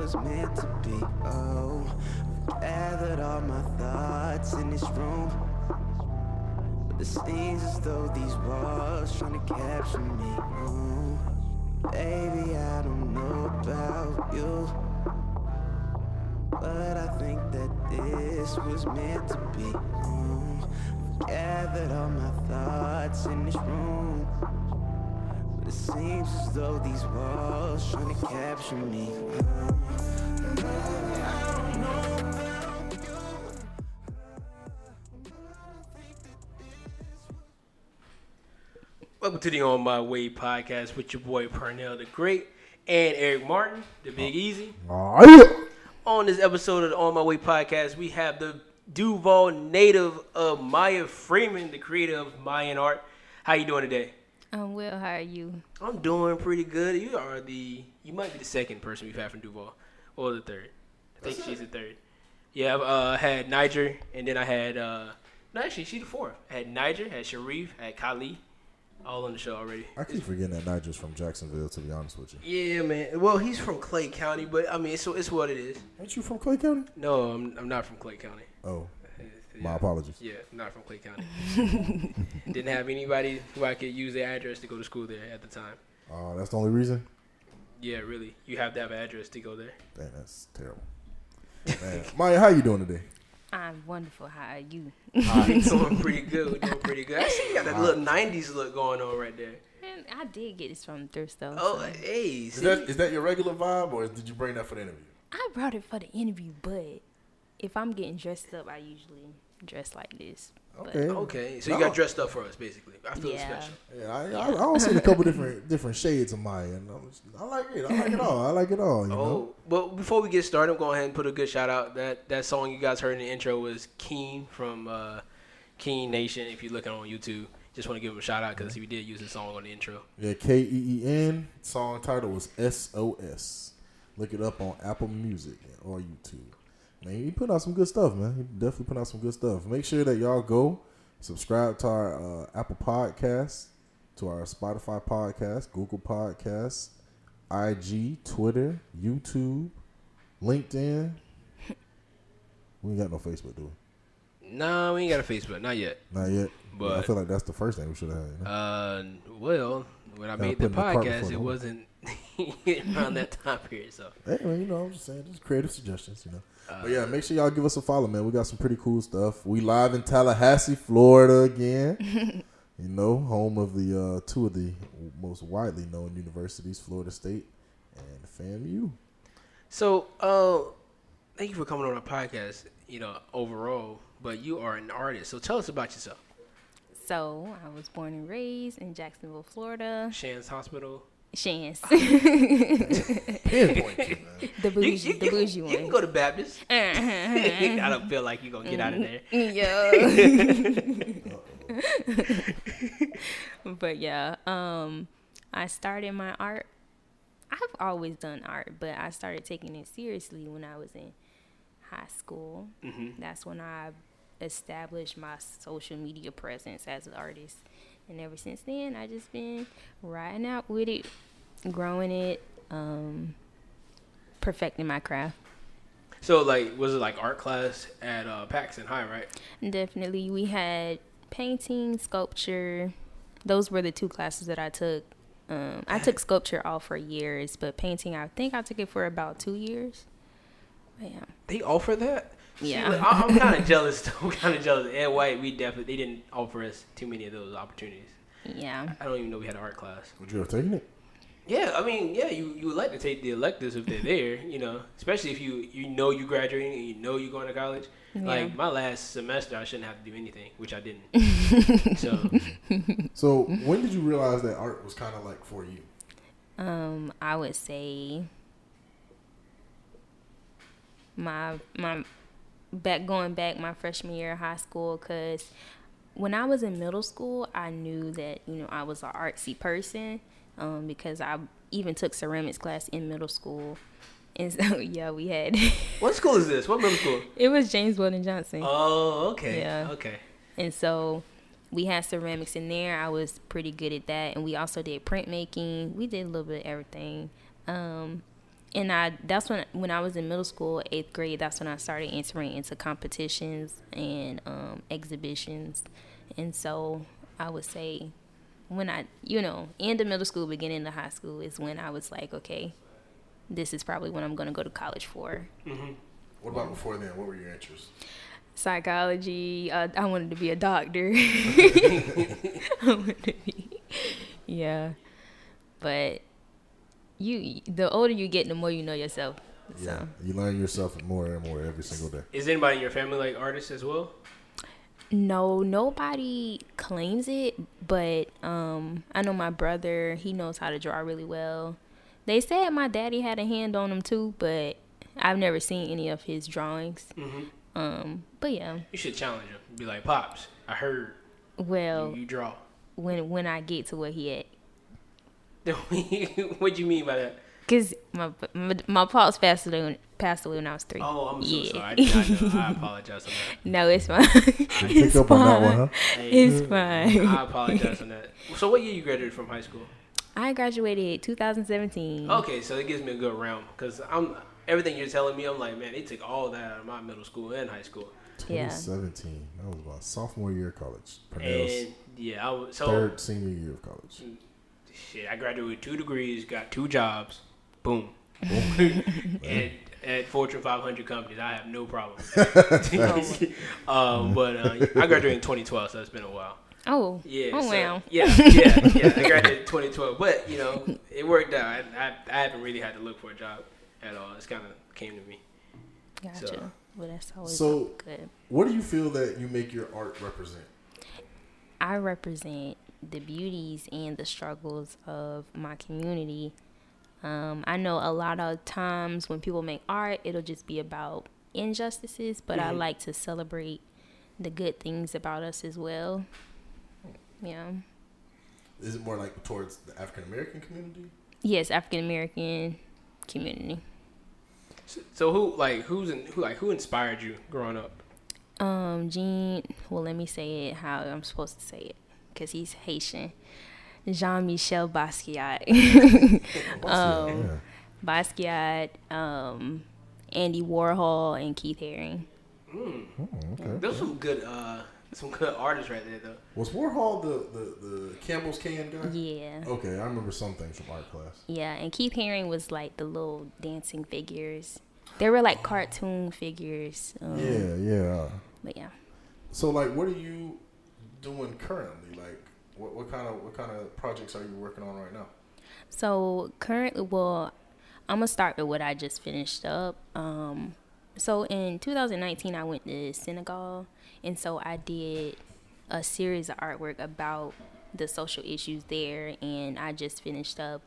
was meant to be. Oh, I've gathered all my thoughts in this room. But it seems as though these walls trying to capture me. Oh, baby, I don't know about you. But I think that this was meant to be. Oh, I've gathered all my thoughts in this room. But it seems as though these walls trying to capture me. Welcome to the On My Way podcast with your boy Parnell the Great and Eric Martin, the Big Easy. Ah, On this episode of the On My Way podcast, we have the Duval native of Maya Freeman, the creator of Mayan art. How you doing today? I'm well. How are you? I'm doing pretty good. You are the you might be the second person we've had from Duval, or the third. I think she's the third. Yeah, I've uh, had Niger, and then I had uh, no, actually she's the fourth. I had Niger, had Sharif, had Kali, all on the show already. I keep forgetting that Niger's from Jacksonville. To be honest with you, Yeah, man. Well, he's from Clay County, but I mean, it's it's what it is. ain't you from Clay County? No, I'm I'm not from Clay County. Oh, Yeah. My apologies. Yeah, not from Clay County. Didn't have anybody who I could use their address to go to school there at the time. Uh, that's the only reason. Yeah, really. You have to have an address to go there. Dang, that's terrible. Man, Maya, how you doing today? I'm wonderful. How are you? We're doing pretty good. We're doing pretty good. I see you got that little '90s look going on right there. Man, I did get this from thrift store. Oh, so. hey, Is that is that your regular vibe, or did you bring that for the interview? I brought it for the interview, but if I'm getting dressed up, I usually dress like this. But Okay. okay. So you got dressed up for us, basically. I feel Yeah. special. Yeah, I, I, I also see a couple different different shades of Maya, and I, was, I like it. I like it all. I like it all. You know. Oh, well, before we get started, I'm going ahead and put a good shout out. That that song you guys heard in the intro was Keen from uh, Keen Nation. If you're looking on YouTube, just want to give him a shout out because we did use the song on the intro. Yeah, K E E N. Song title was S O S. Look it up on Apple Music or YouTube. Man, he put out some good stuff, man. He definitely put out some good stuff. Make sure that y'all go subscribe to our uh, Apple Podcasts, to our Spotify podcast, Google Podcasts, IG, Twitter, YouTube, LinkedIn. We ain't got no Facebook, do we? Nah, we ain't got a Facebook, not yet. Not yet. But I feel like that's the first thing we should have had. You know? Uh, well, when I Gotta made the put in the cart before podcast, the it wasn't around that time period. So Hey, man, you know, I'm just saying, just creative suggestions, you know. Uh, but yeah, make sure y'all give us a follow, man. We got some pretty cool stuff. We live in Tallahassee, Florida again. you know, home of the uh, two of the most widely known universities, Florida State and FAMU. So, uh, thank you for coming on our podcast. You know, overall, but you are an artist. So tell us about yourself. So I was born and raised in Jacksonville, Florida. Shands Hospital. Chance, Pinpoint you, man. the bougie, the bougie you one. can go to Baptist. I don't feel like you're gonna get out of there. yeah. but yeah, um, I started my art. I've always done art, but I started taking it seriously when I was in high school. Mm-hmm. That's when I established my social media presence as an artist. And ever since then, I just been riding out with it, growing it, um, perfecting my craft. So, like, was it like art class at uh, Paxon High, right? Definitely, we had painting, sculpture. Those were the two classes that I took. Um, I took sculpture all for years, but painting, I think I took it for about two years. But yeah, They offer that. See, Yeah. look, I- I'm kind of jealous. I'm kind of jealous. Ed White, we definitely they didn't offer us too many of those opportunities. yeah. I don't even know we had an art class. Would you have taken it? Yeah, I mean, yeah, you, you would like to take the electives if they're there, you know, especially if you you know you're graduating and you know you're going to college. Like my last semester, I shouldn't have to do anything, which I didn't. so So when did you realize that art was kind of like for you? Um, I would say my my back going back my freshman year of high school because when I was in middle school, I knew that you know I was an artsy person um, because I even took ceramics class in middle school, and so yeah, we had what school is this? What middle school? it was James Weldon Johnson. Oh, okay, Yeah. okay. And so we had ceramics in there. I was pretty good at that. And we also did printmaking. We did a little bit of everything. Um, and I that's when when I was in middle school, eighth grade. That's when I started entering into competitions and um, exhibitions, and so I would say when I you know end of middle school, beginning of high school is when I was like, okay, this is probably when I'm going to go to college for. Mm-hmm. What about before then? What were your interests? Psychology. Uh, I wanted to be a doctor. I wanted to be, yeah, but you the older you get, the more you know yourself. So. Yeah, you learn yourself more and more every single day. Is anybody in your family like artists as well? No, nobody claims it, but um, I know my brother. He knows how to draw really well. They said my daddy had a hand on him too, but I've never seen any of his drawings. Mm-hmm. Um, but yeah, you should challenge him. Be like, pops, I heard. Well, you, you draw. When when I get to where he at, what do you mean by that? Cause my my, my pops passed away passed away when I was three. Oh, I'm so yeah. sorry. I, I, I apologize on that. no, it's fine. it's fine. on that one, huh? Hey, it's fine. I apologize on that. So, what year you graduated from high school? I graduated 2017. Okay, so it gives me a good round because I'm everything you're telling me. I'm like, man, they took all that out of my middle school and high school. 2017. Yeah. That was my sophomore year of college. Pernell's and yeah, I was so third senior year of college. Mm, Shit, I graduated with two degrees, got two jobs, boom. and at Fortune 500 companies, I have no problem. um, but uh, I graduated in 2012, so it's been a while. Oh. Yeah. Oh so, wow. Yeah, yeah, yeah. I graduated in 2012, but you know, it worked out. I, I, I haven't really had to look for a job at all. It's kind of came to me. Gotcha. So, well, that's always so good. What do you feel that you make your art represent? I represent the beauties and the struggles of my community. Um, I know a lot of times when people make art, it'll just be about injustices, but mm-hmm. I like to celebrate the good things about us as well. Yeah. Is it more like towards the African American community? Yes, African American community. So, so, who like who's in, who like who inspired you growing up? Um, Jean. Well, let me say it how I'm supposed to say it, cause he's Haitian. Jean Michel Basquiat. um, yeah. Basquiat, um, Andy Warhol, and Keith Haring. Mm. Oh, okay. Those some good uh some good artists right there though. Was Warhol the, the, the Campbell's can guy? Yeah. Okay, I remember some things from art class. Yeah, and Keith Haring was like the little dancing figures. They were like cartoon figures. Um, yeah, yeah. But yeah. So like, what are you doing currently? Like, what, what kind of what kind of projects are you working on right now? So currently, well, I'm gonna start with what I just finished up. Um, so in 2019, I went to Senegal, and so I did a series of artwork about the social issues there, and I just finished up.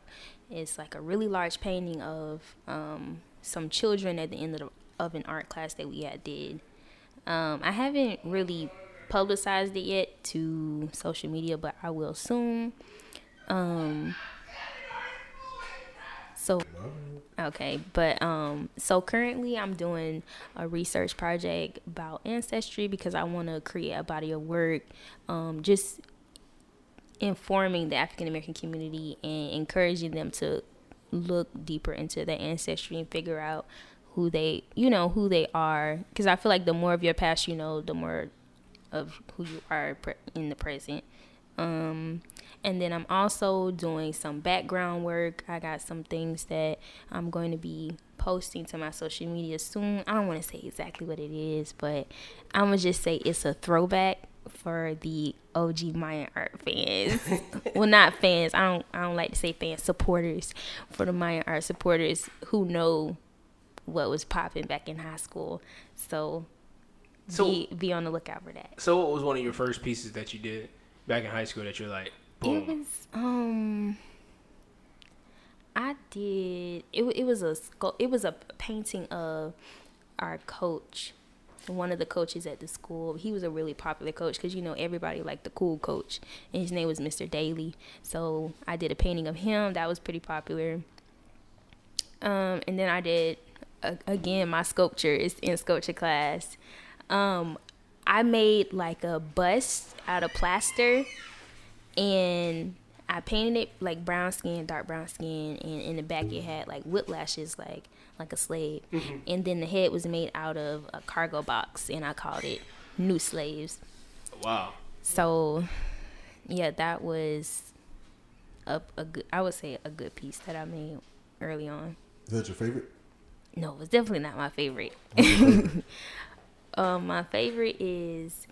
It's like a really large painting of um, some children at the end of, the, of an art class that we had did. Um, I haven't really publicized it yet to social media, but I will soon. Um, so okay, but um so currently I'm doing a research project about ancestry because I want to create a body of work um just informing the African American community and encouraging them to look deeper into their ancestry and figure out who they you know who they are because I feel like the more of your past you know the more of who you are in the present um and then I'm also doing some background work. I got some things that I'm going to be posting to my social media soon. I don't want to say exactly what it is, but I'm going to just say it's a throwback for the OG Mayan art fans. well, not fans. I don't I don't like to say fans, supporters for the Mayan art supporters who know what was popping back in high school. So, so be, be on the lookout for that. So, what was one of your first pieces that you did back in high school that you're like, Boom. It was um. I did. It it was a it was a painting of our coach, one of the coaches at the school. He was a really popular coach because you know everybody liked the cool coach, and his name was Mr. Daly. So I did a painting of him that was pretty popular. Um, and then I did again my sculpture is in sculpture class. Um, I made like a bust out of plaster and I I painted it like brown skin, dark brown skin, and in the back it had like whiplashes, like like a slave, mm-hmm. and then the head was made out of a cargo box, and I called it New Slaves. Wow. So, yeah, that was a a good. I would say a good piece that I made early on. Is that your favorite? No, it was definitely not my favorite. um, my favorite is,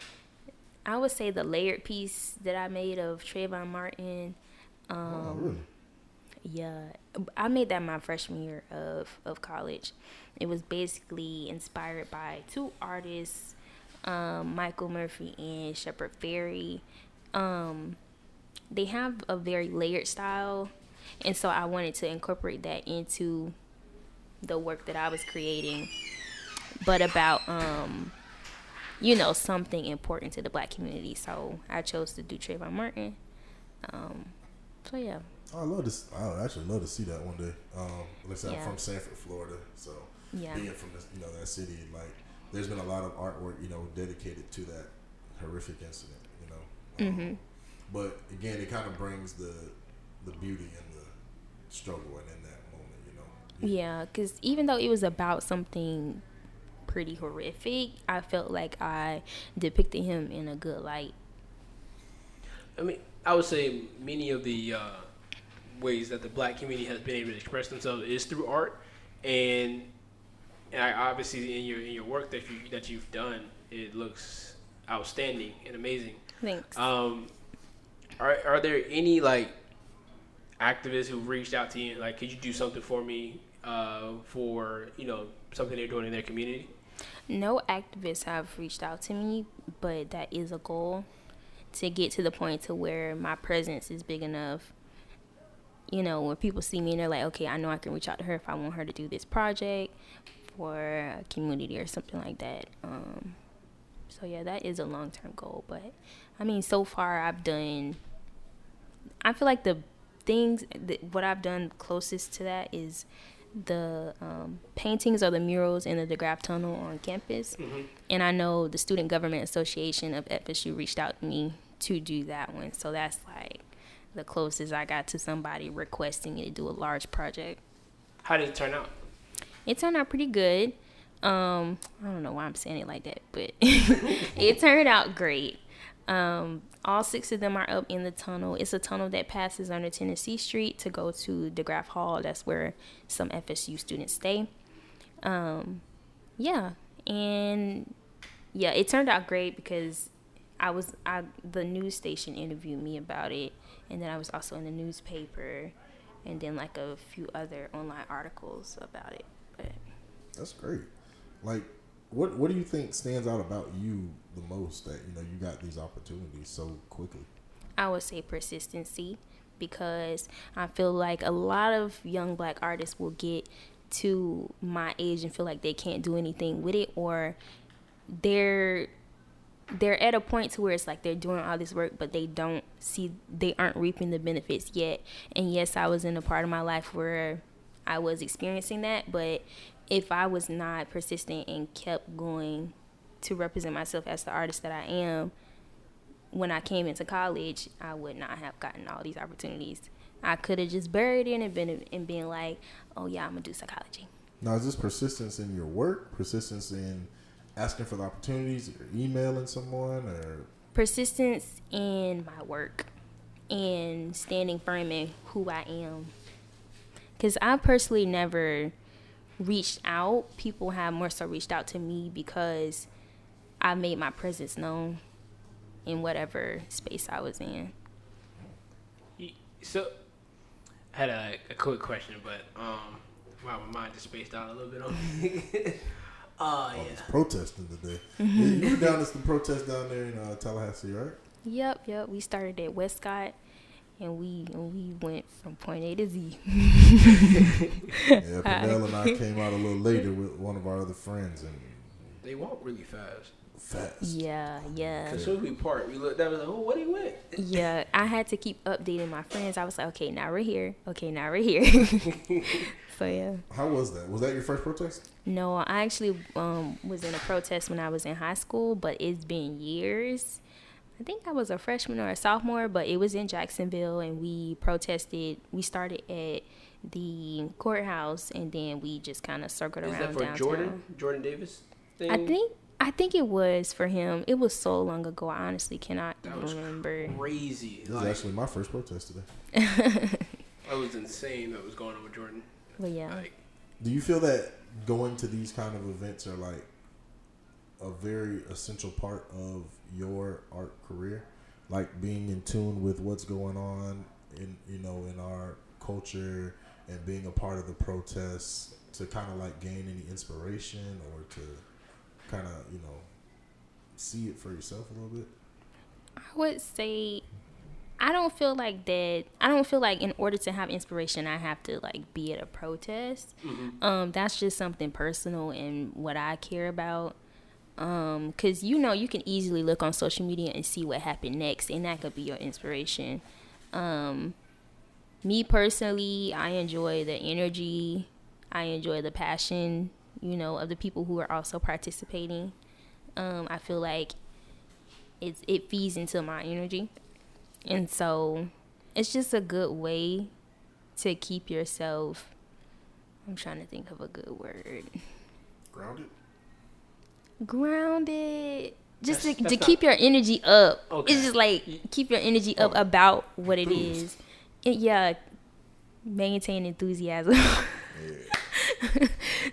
I would say the layered piece that I made of Trayvon Martin. Um, oh, really? Yeah, I made that my freshman year of of college. It was basically inspired by two artists, um, Michael Murphy and Shepard Fairey. Um, they have a very layered style, and so I wanted to incorporate that into the work that I was creating, but about um, you know, something important to the black community. So I chose to do Trayvon Martin. Um, so yeah. I love this. I actually love to see that one day. Um, say yeah. I'm from Sanford, Florida, so yeah. being from this, you know that city, like there's been a lot of artwork, you know, dedicated to that horrific incident, you know. Um, mm-hmm. But again, it kind of brings the the beauty and the struggle and in that moment, you know. Yeah, because even though it was about something pretty horrific, I felt like I depicted him in a good light. I mean, I would say many of the uh, ways that the black community has been able to express themselves is through art, and, and I, obviously in your in your work that you that you've done, it looks outstanding and amazing. Thanks. Um, are are there any like activists who reached out to you like, could you do something for me uh, for you know something they're doing in their community? No activists have reached out to me, but that is a goal to get to the point to where my presence is big enough you know, when people see me and they're like, okay, I know I can reach out to her if I want her to do this project for a community or something like that. Um, so yeah, that is a long term goal. But I mean, so far I've done. I feel like the things that what I've done closest to that is the um, paintings or the murals in the DeGraff Tunnel on campus. Mm-hmm. And I know the Student Government Association of FSU reached out to me to do that one. So that's like the closest I got to somebody requesting me to do a large project. How did it turn out? It turned out pretty good. Um, I don't know why I'm saying it like that, but it turned out great. Um, all six of them are up in the tunnel. It's a tunnel that passes under Tennessee Street to go to DeGraff Hall. That's where some FSU students stay. Um, yeah, and yeah, it turned out great because I was I the news station interviewed me about it, and then I was also in the newspaper, and then like a few other online articles about it. But that's great. Like, what what do you think stands out about you the most that you know you got these opportunities so quickly? I would say persistency because I feel like a lot of young black artists will get to my age and feel like they can't do anything with it or they're they're at a point to where it's like they're doing all this work but they don't see they aren't reaping the benefits yet and yes i was in a part of my life where i was experiencing that but if i was not persistent and kept going to represent myself as the artist that i am when i came into college i would not have gotten all these opportunities. I could have just buried it and been and being like oh yeah i'm gonna do psychology. Now is this persistence in your work? Persistence in asking for the opportunities or emailing someone or? Persistence in my work and standing firm in who I am. Because I personally never reached out. People have more so reached out to me because I made my presence known in whatever space I was in. So, I had a, a quick question, but um, wow, my mind just spaced out a little bit on me. Oh, yeah. It's protesting today. You were down at some protest down there in uh, Tallahassee, right? Yep, yep. We started at Westcott, and we and we went from point A to Z. yeah, Pernell and I came out a little later with one of our other friends, and they walk really fast. Fast. Yeah, yeah. As soon as we part, we looked down and was like, "Oh, what he went?" Yeah, I had to keep updating my friends. I was like, "Okay, now we're here. Okay, now we're here." So yeah. How was that? Was that your first protest? No, I actually um, was in a protest when I was in high school, but it's been years. I think I was a freshman or a sophomore, but it was in Jacksonville, and we protested. We started at the courthouse, and then we just kind of circled Is around Is that for downtown. Jordan? Jordan Davis? Thing? I think I think it was for him. It was so long ago. I honestly cannot that was remember. crazy. This is Like, actually my first protest today. that was insane. That was going on with Jordan. But yeah, Like, Do you feel that going to these kind of events are like a very essential part of your art career? Like being in tune with what's going on in you know in our culture and being a part of the protests to kind of like gain any inspiration or to kind of you know see it for yourself a little bit. I would say I don't feel like that. I don't feel like in order to have inspiration, I have to like be at a protest. Um, that's just something personal and what I care about. Um, cause you know you can easily look on social media and see what happened next, and that could be your inspiration. Um, me personally, I enjoy the energy. I enjoy the passion, you know, of the people who are also participating. Um, I feel like it's it feeds into my energy, and so it's just a good way to keep yourself. I'm trying to think of a good word. Grounded. Grounded. Just That's- to, that's to not- keep your energy up. Okay. It's just like keep your energy up Oh. about what it Enthused. is. It, yeah, maintain enthusiasm.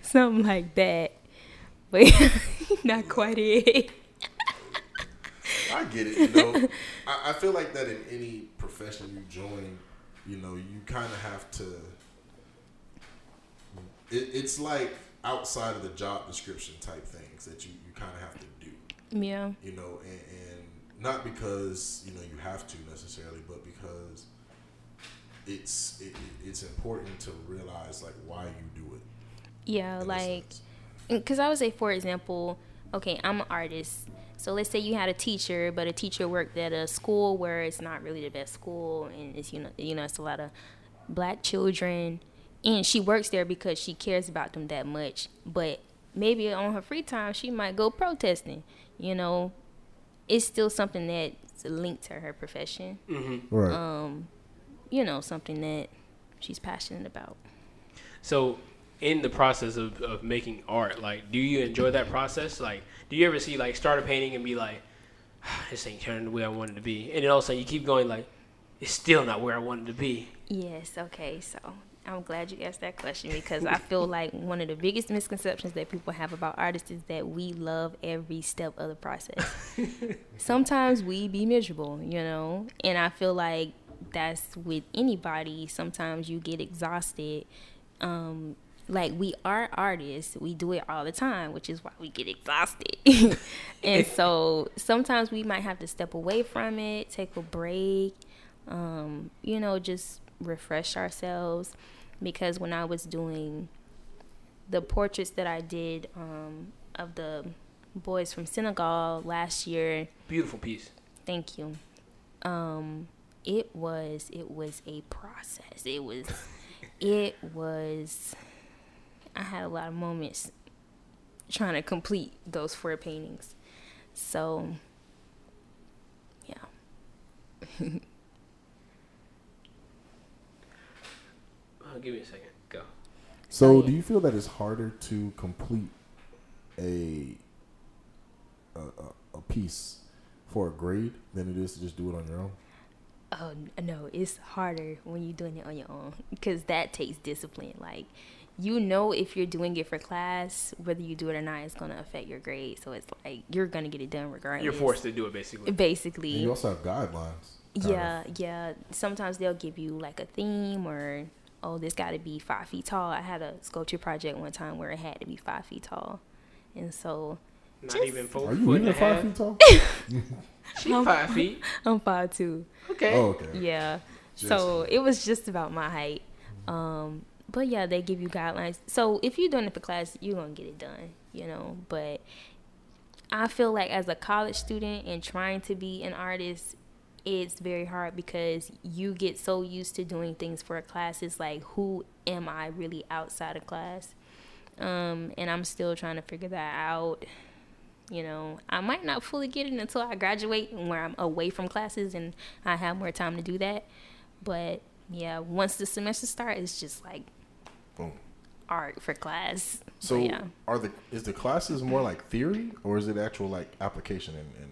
Something like that. But not quite it. I get it. You know, I, I feel like that in any profession you join, you know, you kind of have to. It, it's like outside of the job description type things that you, you kind of have to do. Yeah. You know, and, and not because you know you have to necessarily, but because it's it, it- it's important to realize like why you do it. Yeah, like because I would say, for example, okay, I'm an artist. So let's say you had a teacher, but a teacher worked at a school where it's not really the best school, and it's you know you know it's a lot of black children, and she works there because she cares about them that much. But maybe on her free time, she might go protesting. You know, it's still something that's linked to her profession. Right. Um, you know, something that she's passionate about. So, in the process of, of making art, like, do you enjoy that process? Like, do you ever see like start a painting and be like, "Ah, this ain't turning the way I wanted it to be, and then all of a sudden you keep going like, it's still not where I wanted to be. Yes, okay. So I'm glad you asked that question because I feel like one of the biggest misconceptions that people have about artists is that we love every step of the process. Sometimes we be miserable, you know, and I feel like that's with anybody. Sometimes you get exhausted. Um, like we are artists, we do it all the time, which is why we get exhausted. and so sometimes we might have to step away from it, take a break, um, you know, just refresh ourselves. Because when I was doing the portraits that I did um, of the boys from Senegal last year, Beautiful piece. thank you. Um, it was it was a process. It was it was. I had a lot of moments trying to complete those four paintings. So, yeah. Give me a second. Go. So, Oh, do you feel that it's harder to complete a a, a, a piece for a grade than it is to just do it on your own? Oh no, it's harder when you're doing it on your own because that takes discipline. Like, you know, if you're doing it for class, whether you do it or not, it's gonna affect your grade. So it's like you're gonna get it done regardless. You're forced to do it basically. Basically, And you also have guidelines. kind of. Yeah, yeah. Sometimes they'll give you like a theme or oh, this got to be five feet tall. I had a sculpture project one time where it had to be five feet tall, and so Not Just- even four Are you foot and even five feet tall? She five feet. I'm five two. Okay. Oh, okay. Yeah. Just- so it was just about my height. Um, but yeah, they give you guidelines. So if you're doing it for class, you're gonna get it done, you know. But I feel like as a college student and trying to be an artist, it's very hard because you get so used to doing things for a class. It's like, who am I really outside of class? Um, and I'm still trying to figure that out. You know, I might not fully get it until I graduate and where I'm away from classes and I have more time to do that. But yeah, once the semester starts, it's just like Boom. art for class. So yeah. are the is the classes more like theory or is it actual like application and, and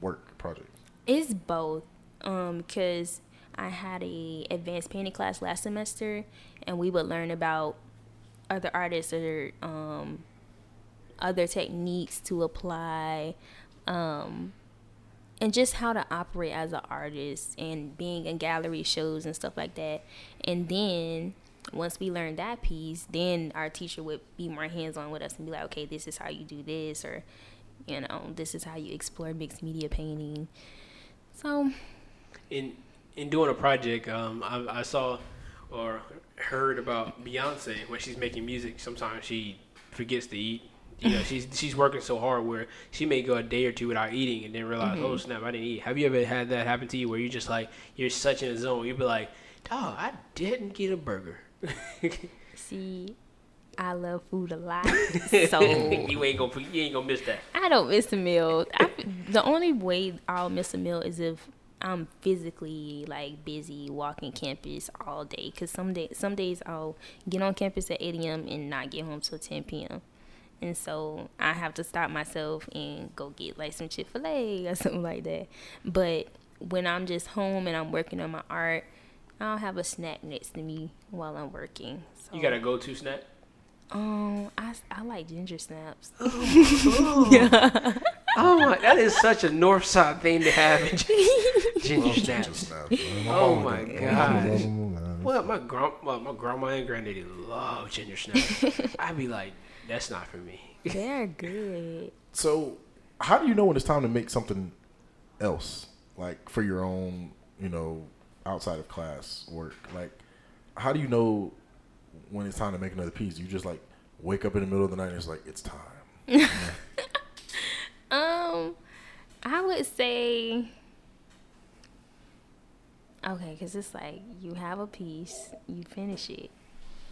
work projects? It's both. Um, because I had a advanced painting class last semester, and we would learn about other artists or um, other techniques to apply, um, and just how to operate as an artist and being in gallery shows and stuff like that. And then once we learned that piece, then our teacher would be more hands on with us and be like, okay, this is how you do this, or you know, this is how you explore mixed media painting. So, in in doing a project, um, I, I saw or heard about Beyonce when she's making music. Sometimes she forgets to eat. You know, she's she's working so hard where she may go a day or two without eating and then realize, mm-hmm. oh snap, I didn't eat. Have you ever had that happen to you where you're just like you're such in a zone? You'd be like, dog, I didn't get a burger. See, I love food a lot, so you ain't gonna you ain't gonna miss that. I don't miss a meal. I, the only way I'll miss a meal is if I'm physically like busy walking campus all day. Cause some day some days I'll get on campus at 8 a.m. and not get home till 10 p.m. And so I have to stop myself and go get like some Chick Fil A or something like that. But when I'm just home and I'm working on my art, I'll have a snack next to me while I'm working. So. You got a go-to snack? Um, I, I like ginger snaps. Oh, yeah. oh my, that is such a north side thing to have. ginger snaps. oh my god. Well, my grand, well, my grandma and granddaddy love ginger snaps. I'd be like, that's not for me. They're good. So, how do you know when it's time to make something else, like for your own, you know, outside of class work? Like, how do you know when it's time to make another piece? You just like wake up in the middle of the night and it's like it's time. um, I would say okay, because it's like you have a piece, you finish it,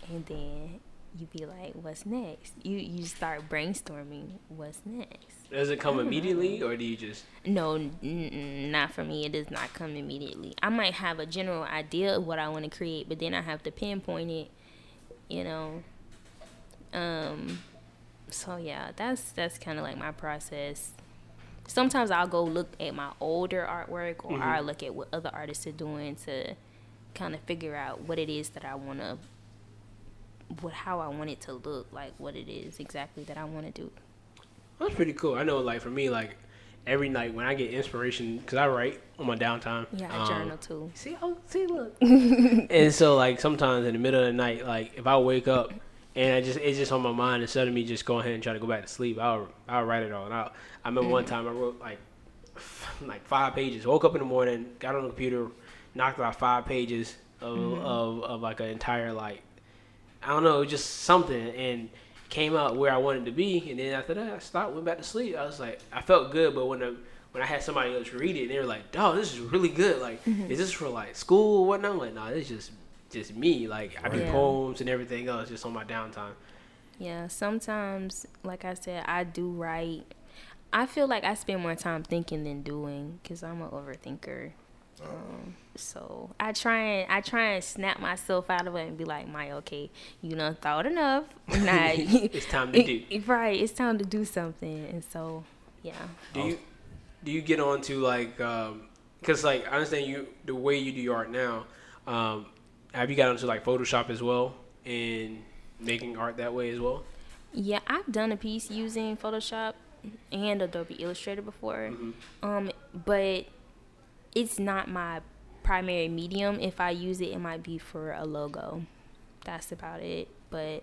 and then you be like, "What's next?" You you start brainstorming. What's next? Does it come immediately, or do you just? No, n- not for me. It does not come immediately. I might have a general idea of what I want to create, but then I have to pinpoint it you know. Um, so yeah, that's that's kind of like my process. Sometimes I'll go look at my older artwork, or mm-hmm. I'll look at what other artists are doing to kind of figure out what it is that I want to, what how I want it to look, like what it is exactly that I want to do. That's pretty cool. I know, like for me, like every night when I get inspiration, because I write on my downtime. Yeah, I um, journal too. See, oh, see, look. and so, like, sometimes in the middle of the night, like, if I wake up and I just it's just on my mind instead of me just going ahead and trying to go back to sleep, I'll I'll write it all out. I remember one time I wrote like like five pages. Woke up in the morning, got on the computer, knocked out five pages of mm-hmm. of, of like an entire like I don't know, just something and came out where I wanted to be, and then after that, I stopped, went back to sleep. I was like, I felt good, but when the when I had somebody else read it, they were like, "Dog, this is really good. Like, mm-hmm. is this for like school or whatnot?" I'm like, "Nah, it's just just me. Like, I do yeah. poems and everything else just on my downtime." Yeah, sometimes, like I said, I do write. I feel like I spend more time thinking than doing because I'm an overthinker. Um, so I try and I try and snap myself out of it and be like, "My okay, you know, thought enough. Now it's time to do. It, right, it's time to do something." And so, yeah. Do you do you get on to like, because um, like I understand you the way you do your art now. Um, have you gotten onto like Photoshop as well and making art that way as well? Yeah, I've done a piece using Photoshop and Adobe Illustrator before, mm-hmm. um, but it's not my primary medium. If I use it, it might be for a logo. That's about it. But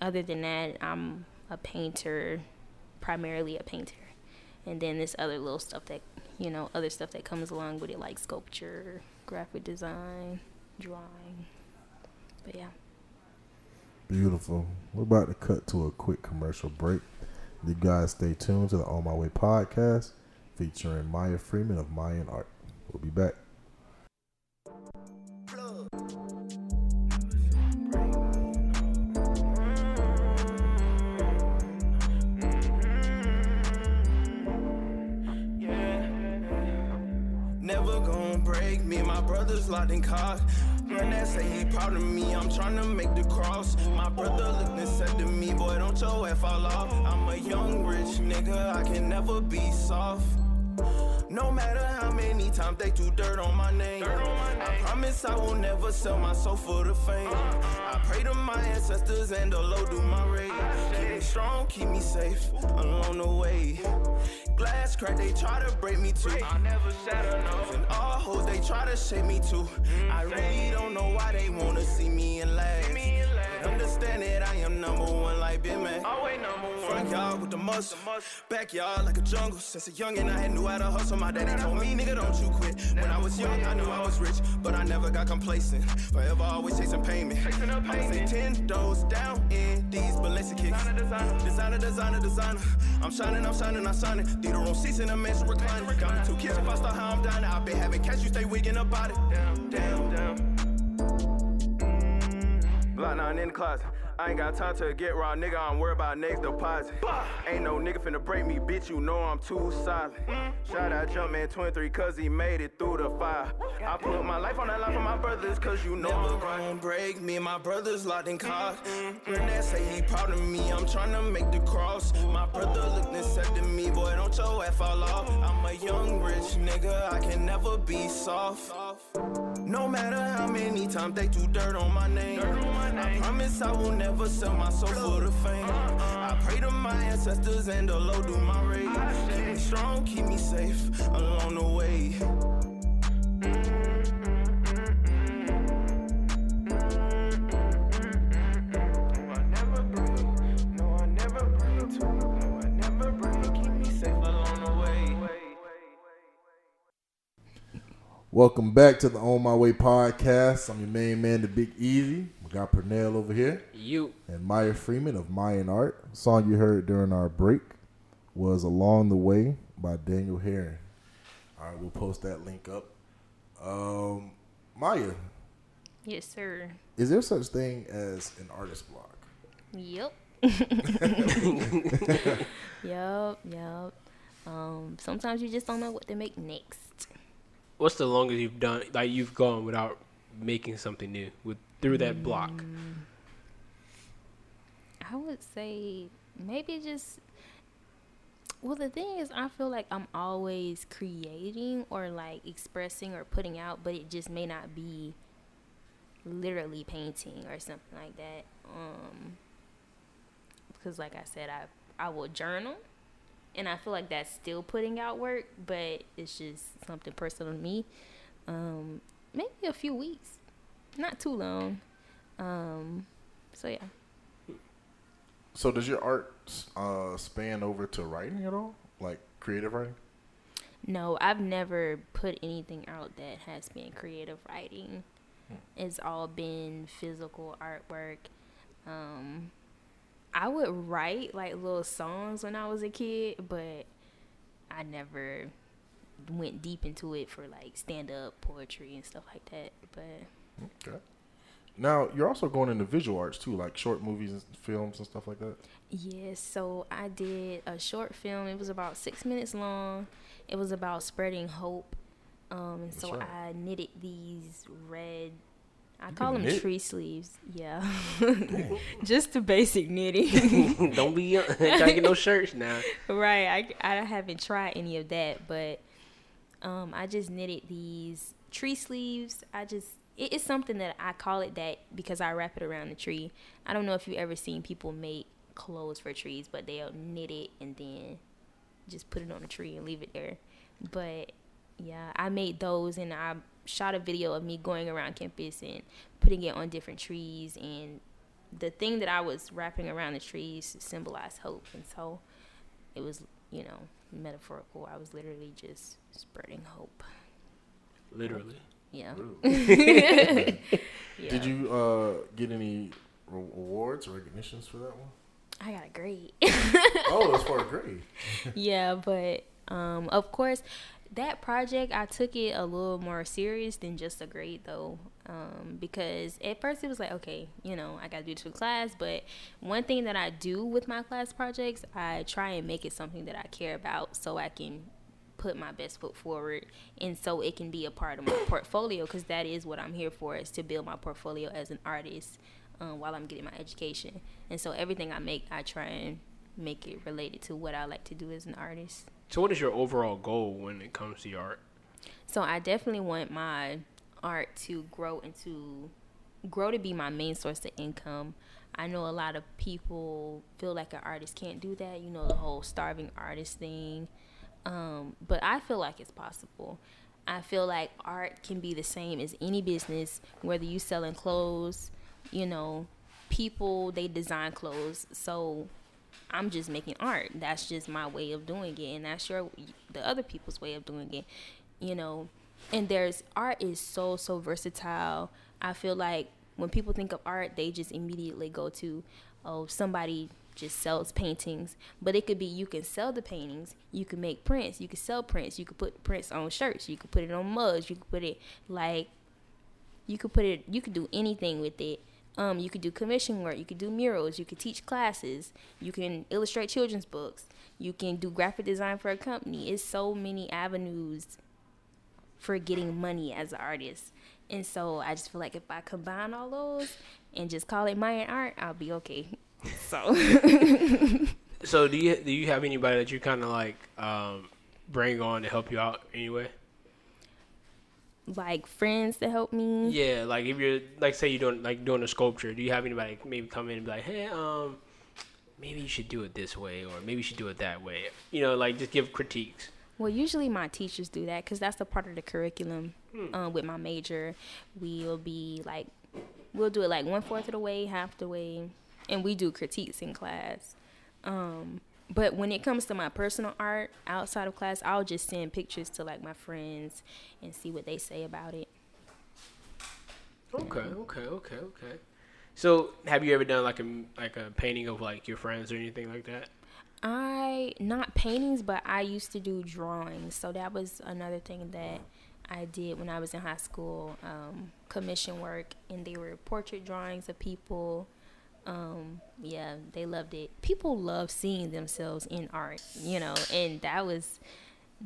other than that, I'm a painter, primarily a painter. And then this other little stuff that, you know, other stuff that comes along with it, like sculpture, graphic design, drawing. But yeah. Beautiful. We're about to cut to a quick commercial break. You guys stay tuned to the On My Way podcast featuring Maya Freeman of Mayan Art. We'll be back. Proud of me. I'm trying to make the cross. My brother looked and said to me, Boy, don't your F fall off. I'm a young rich nigga. I can never be soft. No matter how many times they threw dirt on my name, I promise I will never sell my soul for the fame. I pray to my ancestors and the Lord do my raid. Keep me strong, keep me safe along the way. Glass crack, they try to break me too. I never shatter no. And all hoes they try to shake me too. I really don't know why they wanna see me in last. Understand that I am number one like Big Man. Always number one. Front yard with the muscle, backyard like a jungle. Since a youngin', I had knew how to hustle. My daddy told me, nigga, don't you quit. When I was young, I knew I was rich, but I never got complacent. Forever always chasing payment. I'ma say ten doors down in these Balenciaga kicks. Designer, designer, designer. I'm shining, I'm shining, I'm shining. Theater room seats in a mansion reclining. Got me two kids if I start how I'm dining. I've been having cash, you stay wigging about it. Down, down, down. Block nine in the closet. I ain't got time to get raw, nigga. I'm worried about next deposit. Ain't no nigga finna break me, bitch. You know I'm too solid. Shout out Jumpman 23, cause he made it through the fire. I put my life on that line for my brothers, cause you know Never I'm gonna break me. My brothers locked in mm-hmm. cars. Granddad say he proud of me. I'm tryna make the cross. My brother looked and said to me, boy, don't your F fall off. I'm a young rich nigga. I can never be soft. No matter how many times they threw dirt on my name, I promise I will never sell my soul for the fame. I pray to my ancestors and the Lord do my raid. Keep me strong, never never never. Keep me safe along the way. Welcome back to the On My Way podcast. I'm your main man, the Big Easy. We got Pernell over here You. and Maya Freeman of Mayan Art. The song you heard during our break was Along the Way by Daniel Herron. All right, we'll post that link up. Um, Maya, Yes, sir. is there such thing as an artist block? Yep. yep, yep. Um, sometimes you just don't know what to make next. What's the longest you've done? Like you've gone without making something new with through that block. I would say maybe just well the thing is I feel like I'm always creating or like expressing or putting out but it just may not be literally painting or something like that. Um because like I said I I will journal and I feel like that's still putting out work, but it's just something personal to me. Um maybe a few weeks. Not too long. Um so yeah. So does your art uh, span over to writing at all? Like creative writing? No, I've never put anything out that has been creative writing. It's all been physical artwork. Um, I would write like little songs when I was a kid, but I never went deep into it for like stand up poetry and stuff like that. But Okay. Now you're also going into visual arts too, like short movies and films and stuff like that. Yes, so I did a short film. It was about six minutes long. It was about spreading hope. Um, and so right. I knitted these red. I You call them knit? tree sleeves. Yeah, just the basic knitting. Don't be uh, trying to get no shirts now. right. I, I haven't tried any of that, but um, I just knitted these tree sleeves. I just it is something that I call it that because I wrap it around the tree. I don't know if you ever seen people make clothes for trees, but they'll knit it and then just put it on a tree and leave it there. But yeah, I made those and I shot a video of me going around campus and putting it on different trees and the thing that I was wrapping around the trees symbolized hope and so it was, you know, metaphorical. I was literally just spreading hope. Literally. Yeah. Did you uh, get any re- awards or recognitions for that one? I got a grade. Oh, that's for a grade. yeah, but um, of course, that project I took it a little more serious than just a grade though, um, because at first it was like, okay, you know, I got to do this for class. But one thing that I do with my class projects, I try and make it something that I care about, so I can put my best foot forward and so it can be a part of my portfolio because that is what i'm here for is to build my portfolio as an artist um, while i'm getting my education. And so everything i make i try and make it related to what i like to do as an artist. So what is your overall goal when it comes to your art? So i definitely want my art to grow into grow to be my main source of income. I know a lot of people feel like an artist can't do that, you know, the whole starving artist thing. Um, but I feel like it's possible. I feel like art can be the same as any business, whether you selling clothes, you know, people they design clothes. So I'm just making art. That's just my way of doing it, and that's your the other people's way of doing it, you know. And there's art is so so versatile. I feel like when people think of art, they just immediately go to, oh, somebody just sells paintings. But it could be you can sell the paintings, you can make prints, you can sell prints, you could put prints on shirts, you could put it on mugs, you could put it like, you could put it, you could do anything with it. Um, you could do commission work, you could do murals, you could teach classes, you can illustrate children's books, you can do graphic design for a company. It's so many avenues for getting money as an artist. And so I just feel like if I combine all those and just call it Mayan art, I'll be okay. So. so do you do you have anybody that you kind of like um, bring on to help you out anyway? Like friends to help me. Yeah, like if you're like say you're doing like doing a sculpture, do you have anybody maybe come in and be like, hey, um, maybe you should do it this way or maybe you should do it that way? You know, like just give critiques. Well, usually my teachers do that because that's a part of the curriculum. Hmm. Um, with my major, we'll be like, we'll do it like one fourth of the way, half the way, and we do critiques in class. Um, but when it comes to my personal art outside of class, I'll just send pictures to like my friends and see what they say about it. Okay, okay, okay, okay. So, have you ever done like a like a painting of like your friends or anything like that? I not paintings, but I used to do drawings. So that was another thing that I did when I was in high school. Um, commission work, and they were portrait drawings of people. Um, yeah, they loved it. People love seeing themselves in art, you know, and that was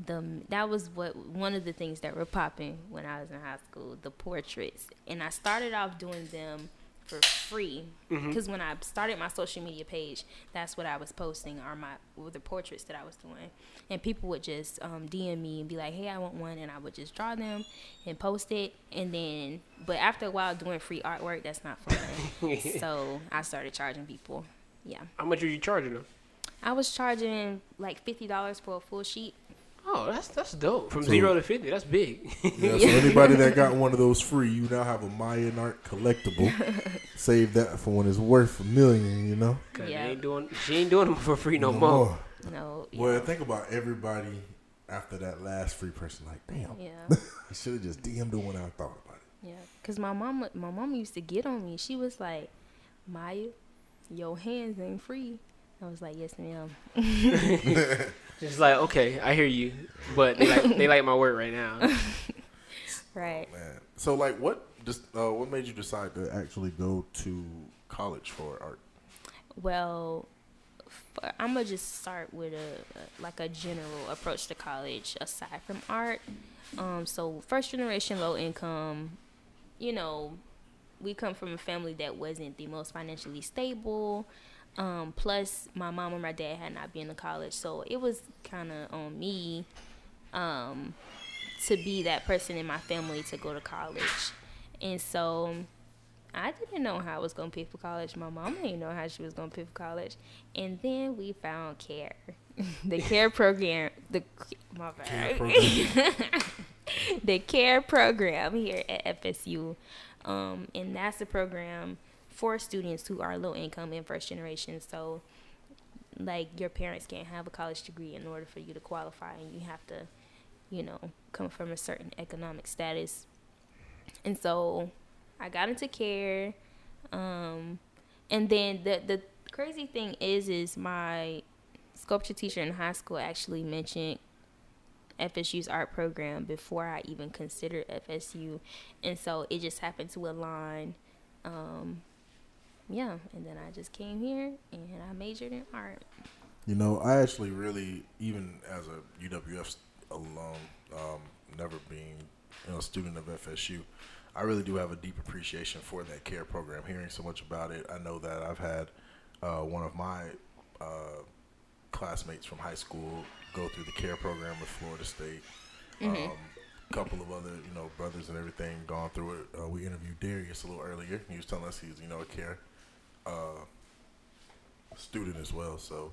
the that was what one of the things that were popping when I was in high school, the portraits. And I started off doing them for free because mm-hmm. when I started my social media page, that's what I was posting are my were the portraits that I was doing, and people would just um, DM me and be like, "Hey, I want one," and I would just draw them and post it, and then but after a while doing free artwork, that's not fun, so I started charging people. Yeah. How much are you charging them? I was charging like fifty dollars for a full sheet. Oh, that's that's dope. From so, zero to fifty, that's big. yeah. So anybody that got one of those free, you now have a Mayan art collectible. Save that for when it's worth a million. You know. Yeah. Ain't doing. She ain't doing them for free no, no more. more. No. Well, yeah. think about everybody after that last free person. Like, damn. Yeah. I should have just DM'd the one I thought about it. Yeah, cause my mom, my mom used to get on me. She was like, Maya, your hands ain't free. I was like, yes, ma'am. It's like, okay, I hear you, but they like they like my work right now. right. Oh, man. So like, what just uh, what made you decide to actually go to college for art? Well, for, I'm gonna just start with a, a, like a general approach to college aside from art. Um, so first generation low income, you know, we come from a family that wasn't the most financially stable. Um, plus, my mom and my dad had not been to college, so it was kind of on me um, to be that person in my family to go to college. And so I didn't know how I was going to pay for college. My mom didn't know how she was going to pay for college. And then we found CARE, the CARE program. The my bad. Care the CARE program here at FSU, um, and that's the program for students who are low income and first generation. So, like, your parents can't have a college degree in order for you to qualify, and you have to, you know, come from a certain economic status. And so, I got into care. Um, and then the the crazy thing is, is my sculpture teacher in high school actually mentioned FSU's art program before I even considered FSU, and so it just happened to align um, yeah, and then I just came here and I majored in art. You know, I actually really, even as a UWF alum, um, never being you know a student of FSU, I really do have a deep appreciation for that care program. Hearing so much about it, I know that I've had uh, one of my uh, classmates from high school go through the care program with Florida State. Mm-hmm. Um, a couple of other, you know, brothers and everything gone through it. Uh, we interviewed Darius a little earlier. He was telling us he's, you know, a care uh, student as well. So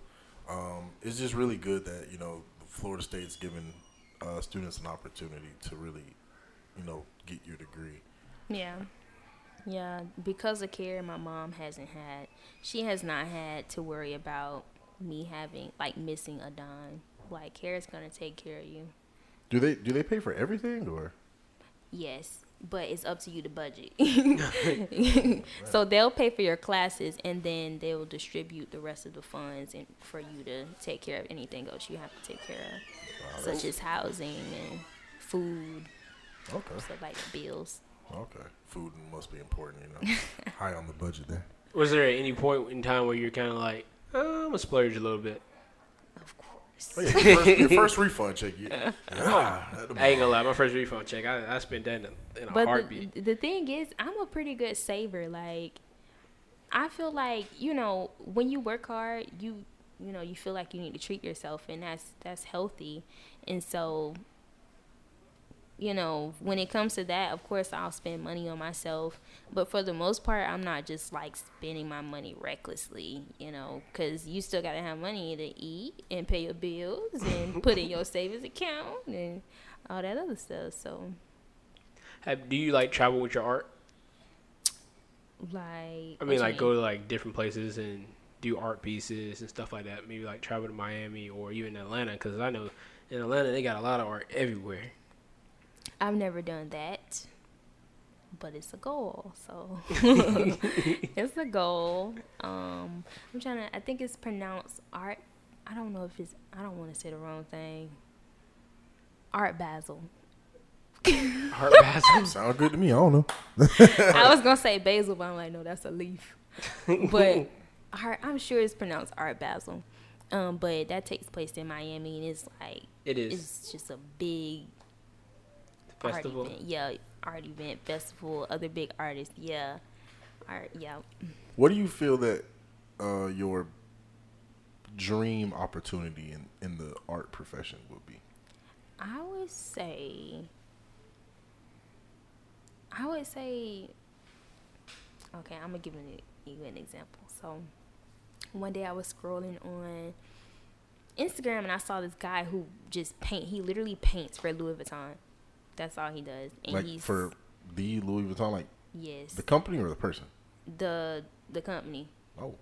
um, it's just really good that you know Florida State's giving uh, students an opportunity to really, you know, get your degree. Yeah. Yeah, because of care my mom hasn't had. She has not had to worry about me having like missing a dime. Like care is gonna take care of you. Do they do they pay for everything or? Yes, but it's up to you to budget. so they'll pay for your classes and then they'll distribute the rest of the funds and for you to take care of anything else you have to take care of, such as housing and food, Okay. so like bills. Okay. Food must be important, you know. High on the budget there. Was there at any point in time where you're kind of like, uh, oh, I'm gonna splurge a little bit? Of course. Oh, yeah, your, first, your first refund check. You, yeah, that'll I ain't gonna lie, my first refund check, I, I spent that in a, in a But heartbeat. the, the thing is, I'm a pretty good saver. Like, I feel like you know, when you work hard, you you know, you feel like you need to treat yourself, and that's that's healthy. And so, you know, when it comes to that, of course, I'll spend money on myself. But for the most part, I'm not just like spending my money recklessly. You know, because you still gotta have money to eat and pay your bills and put in your savings account and all that other stuff. So. Have, do you like travel with your art? Like, I mean, like go to like different places and do art pieces and stuff like that. Maybe like travel to Miami or even Atlanta, because I know in Atlanta they got a lot of art everywhere. I've never done that, but it's a goal. So it's a goal. Um, I'm trying to. I think it's pronounced art. I don't know if it's. I don't want to say the wrong thing. Art Basil. Art Basil sounds good to me. I don't know. I was gonna say basil, but I'm like, no, that's a leaf. But art, I'm sure it's pronounced Art Basil. Um, but that takes place in Miami, and it's like It is it's just a big festival. art event. Yeah, art event, festival, other big artists. Yeah, art. Yeah. What do you feel that uh, your dream opportunity in, in the art profession would be? I would say. I would say. Okay, I'm gonna give an, you an example. So, one day I was scrolling on Instagram and I saw this guy who just paint. He literally paints for Louis Vuitton. That's all he does, and like he's for the Louis Vuitton, like yes. the company or the person? the the company. Oh,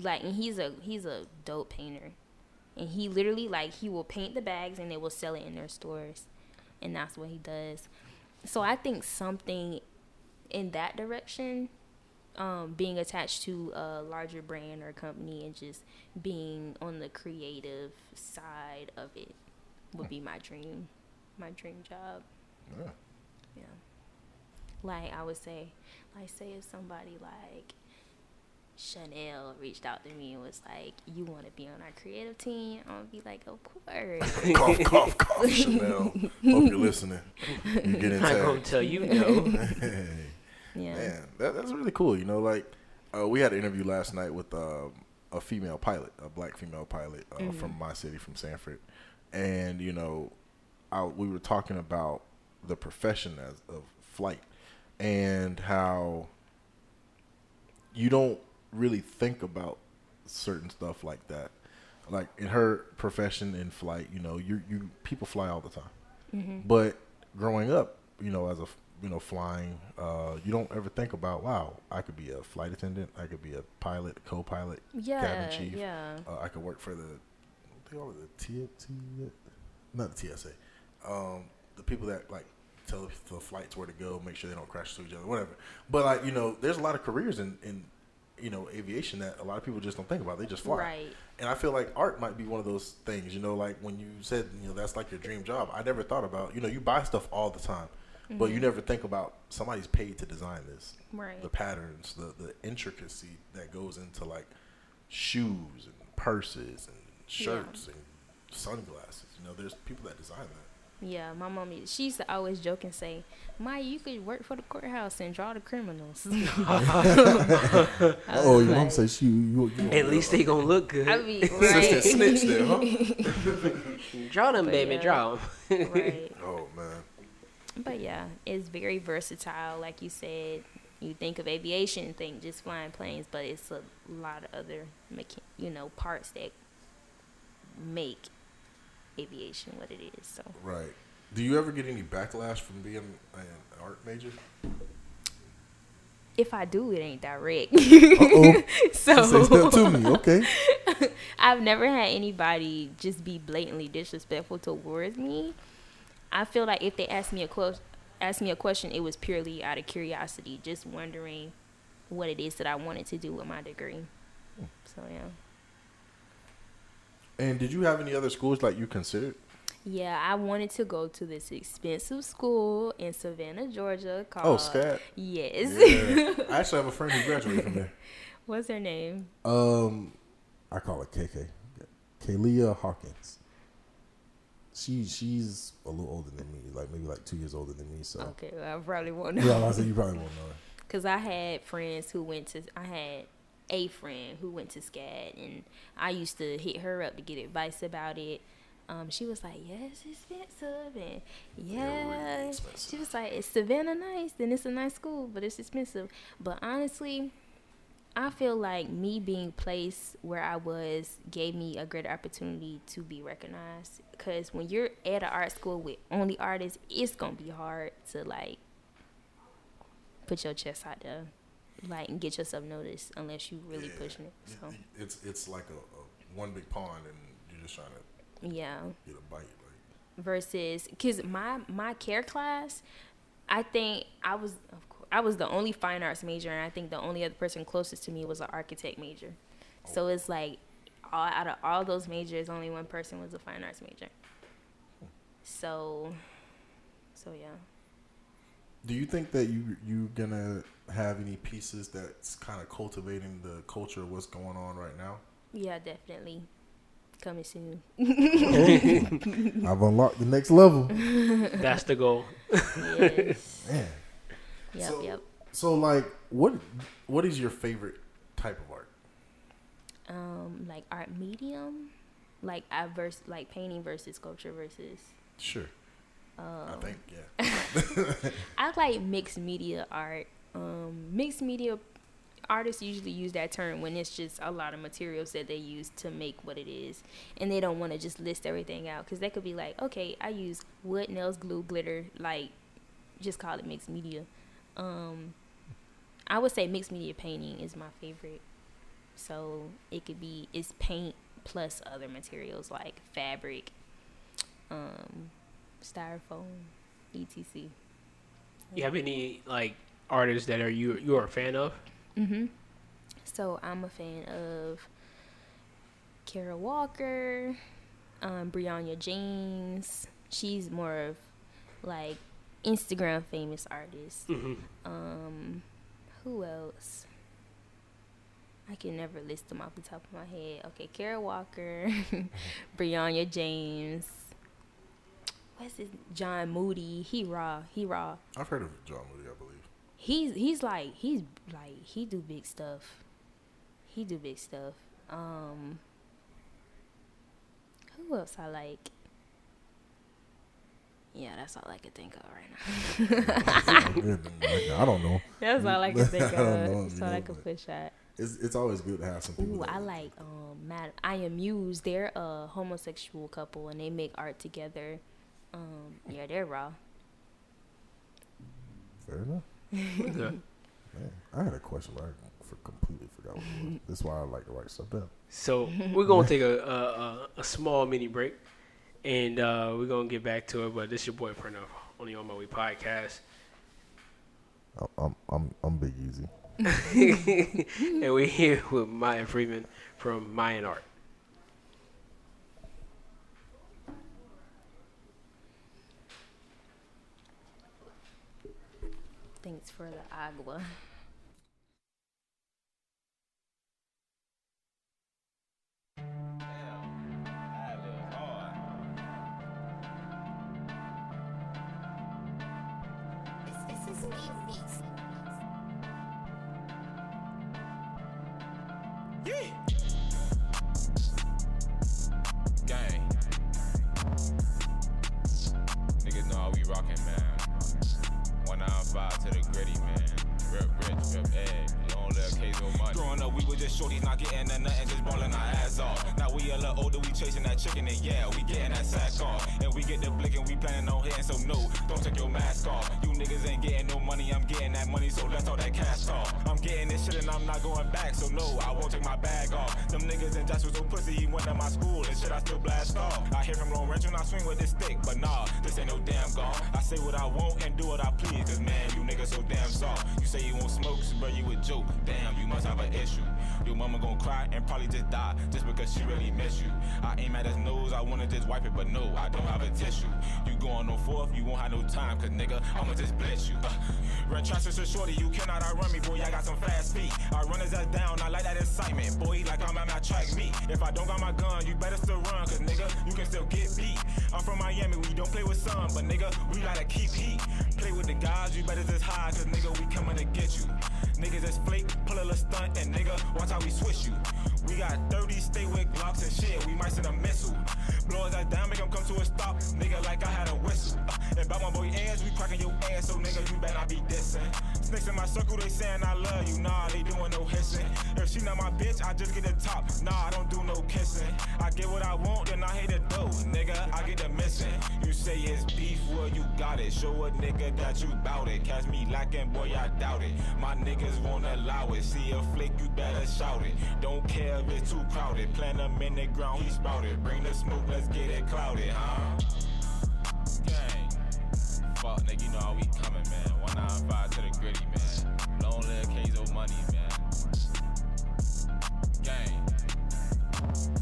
like and he's a he's a dope painter. And he literally like he will paint the bags and they will sell it in their stores. And that's what he does. So i think something in that direction um, being attached to a larger brand or company and just being on the creative side of it would be my dream my dream job yeah. yeah. Like I would say, like say if somebody like Chanel reached out to me and was like, "You want to be on our creative team?" I would be like, "Of course." cough, cough, cough, Chanel. Hope you're listening. You get in I'm gonna tell you no. Hey, yeah. man, that, that's really cool. You know, like uh, we had an interview last night with um, a female pilot, a black female pilot uh, from my city, from Sanford, and you know, I, we were talking about the profession as of flight and how you don't really think about certain stuff like that. Like in her profession in flight, you know, you you people fly all the time. But growing up, you know, as a you know flying, uh, you don't ever think about, wow, I could be a flight attendant, I could be a pilot, co-pilot, Yeah, cabin chief. yeah. Uh, I could work for the what they call it, the T, T not the TSA, um, the people that like tell the flights where to go, make sure they don't crash into each other, whatever. But like you know, there's a lot of careers in in you know aviation that a lot of people just don't think about. They just fly. Right. And I feel like art might be one of those things. You know, like when you said you know that's like your dream job. I never thought about you know you buy stuff all the time. But you never think about somebody's paid to design this, Right. the patterns, the the intricacy that goes into like shoes and purses and shirts and sunglasses. You know, there's people that design that. Yeah, my mom. She used to always joke and say, "Maya, you could work for the courthouse and draw the criminals." oh, your mom says she. You, you At least they gonna look good. I mean, right? snitch there, huh? draw them, But baby, yeah. draw them. right. Oh man. But yeah, it's very versatile. Like you said, you think of aviation, think just flying planes, but it's a lot of other, mecha- you know, parts that make aviation what it is. So Right. Do you ever get any backlash from being an art major? if I do, it ain't direct. Uh-oh. Say that so to me, okay? I've never had anybody just be blatantly disrespectful towards me. I feel like if they asked me a question, asked me a question, it was purely out of curiosity, just wondering what it is that I wanted to do with my degree. Hmm. So yeah. And did you have any other schools like you considered? Yeah, I wanted to go to this expensive school in Savannah, Georgia Called, Oh, called SCAD. Yes. Yeah. I actually have a friend who graduated from there. What's her name? Um, I call her KK, Kalia Hawkins. She she's a little older than me, like maybe like two years older than me. So Okay, well, I probably won't know. yeah, I said you probably won't know. Cause I had friends who went to. I had a friend who went to SCAD, and I used to hit her up to get advice about it. Um, she was like, "Yeah, it's expensive," and yeah, really she was like, "It's Savannah nice, then it's a nice school, but it's expensive." But honestly, I feel like me being placed where I was gave me a great opportunity to be recognized. Cause when you're at an art school with only artists, it's gonna be hard to like put your chest out there, like and get yourself noticed unless you really Yeah. pushing it. So It's it's like a, a one big pond, and you're just trying to yeah. get a bite. Like Versus, cause my my care class, I think I was of course I was the only fine arts major, and I think the only other person closest to me was an architect major. Oh, so it's like, all, out of all those majors, only one person was a fine arts major. Hmm. So, so yeah. Do you think that you you gonna have any pieces that's kind of cultivating the culture of what's going on right now? Yeah, definitely. Coming soon. I've unlocked the next level. That's the goal. yes. Man. Yep, So- yep. So like, what what is your favorite type of art? Um, like art medium, like I vers like painting versus sculpture versus. Sure. I Um, think yeah. I like mixed media art. Um, mixed media artists usually use that term when it's just a lot of materials that they use to make what it is, and they don't want to just list everything out because they could be like, okay, I use wood, nails, glue, glitter, like just call it mixed media. Um, I would say mixed media painting is my favorite. So it could be it's paint plus other materials like fabric, um, styrofoam, etc. You have any like artists that are you you are a fan of? Mm-hmm. So I'm a fan of Kara Walker, um, Brianna James. She's more of like Instagram famous artist. Mm-hmm. Um, who else? I can never list them off the top of my head. Okay, Kara Walker, Brianna James. What's his John Moody? He raw. He raw. I've heard of John Moody, I believe. he's he's like he's like he do big stuff. He do big stuff. Um who else I like? Yeah, that's all I can think of right now. I don't know. that's all I can think I of. know, That's all I know, can but- push out. It's it's always good to have some people. Ooh, I like um Mad I am Muse. They're a homosexual couple and they make art together. Um yeah, they're raw. Fair enough. Okay. Man, I had a question, but I for completely forgot what it was. That's why I like to write stuff down. So we're gonna take a a, a, a small mini break, and uh, we're gonna get back to it. But this is your boy Pranav on the On My Way podcast, I'm I'm I'm, I'm Big Easy. and we're here with Maya Freeman from Mayan Art. Thanks for the agua. Yeah. Gang. Niggas know how we rockin', man. Round five to the gritty, man. Rip rich, rip egg the occasional money. Growing up, we were just shorties, not getting a nothing, just balling our ass off. Now we a little older, we chasing that chicken, and yeah, we getting that sack off. And we get the blick, and we planning on hitting, so no, don't take your mask off. You niggas ain't getting no money, I'm getting that money, so let's all that cash off. I'm getting this shit, and I'm not going back, so no, I won't take my bag off. Them niggas in Joshua's so pussy, he went to my school, and shit, I still blast off. I hear him long range when I swing with this stick, but nah, this ain't no damn gone. I say what I want and do what I please, cause man, you niggas so damn soft. You say you won't smoke, but you a joke. Damn, you must have an issue. Your mama gon' cry and probably just die just because she really miss you. I aim at his nose, I wanna just wipe it, but no, I don't have a tissue. You going on fourth, you won't have no time, cause nigga, I'ma just blitz you. Uh, run tracks so shorty, you cannot outrun me, boy, I got some fast feet. I run his ass down, I like that excitement, boy, he like I'm at my track meet. If I don't got my gun, you better still run, cause nigga, you can still get beat. I'm from Miami, we don't play with sun, but nigga, we gotta keep heat. Play with the guys, you better just hide, cause nigga, we coming to get you. Niggas that's flake, pull a stunt, and nigga, watch how we switch you. We got 30 stay with Glocks and shit, we might send a missile. Blow us down, make them come to a stop, nigga, like I had a whistle. Uh, about my boy ass, we cracking your ass, so nigga, you better not be dissing. Snakes in my circle, they saying I love you, nah, they doing no hissing. She not my bitch, I just get the top. Nah, I don't do no kissing. I get what I want, and I hate the dough, nigga. I get the missing. You say it's beef, well, you got it. Show a nigga that you bout it. Catch me lacking, boy, I doubt it. My niggas won't allow it. See a flick, you better shout it. Don't care if it's too crowded. Plant them in the ground, he sprouted. Bring the smoke, let's get it clouded, huh? Gang. Fuck, nigga, you know how we coming, man. 195 to the gritty, man. Long live money, you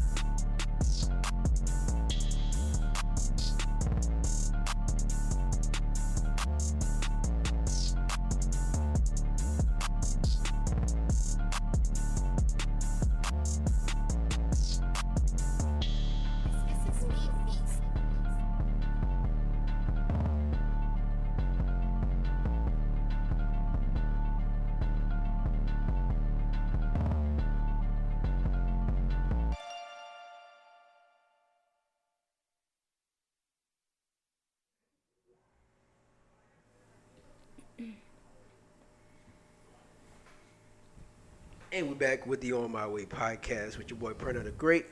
And we're back with the On My Way podcast with your boy Prano the Great,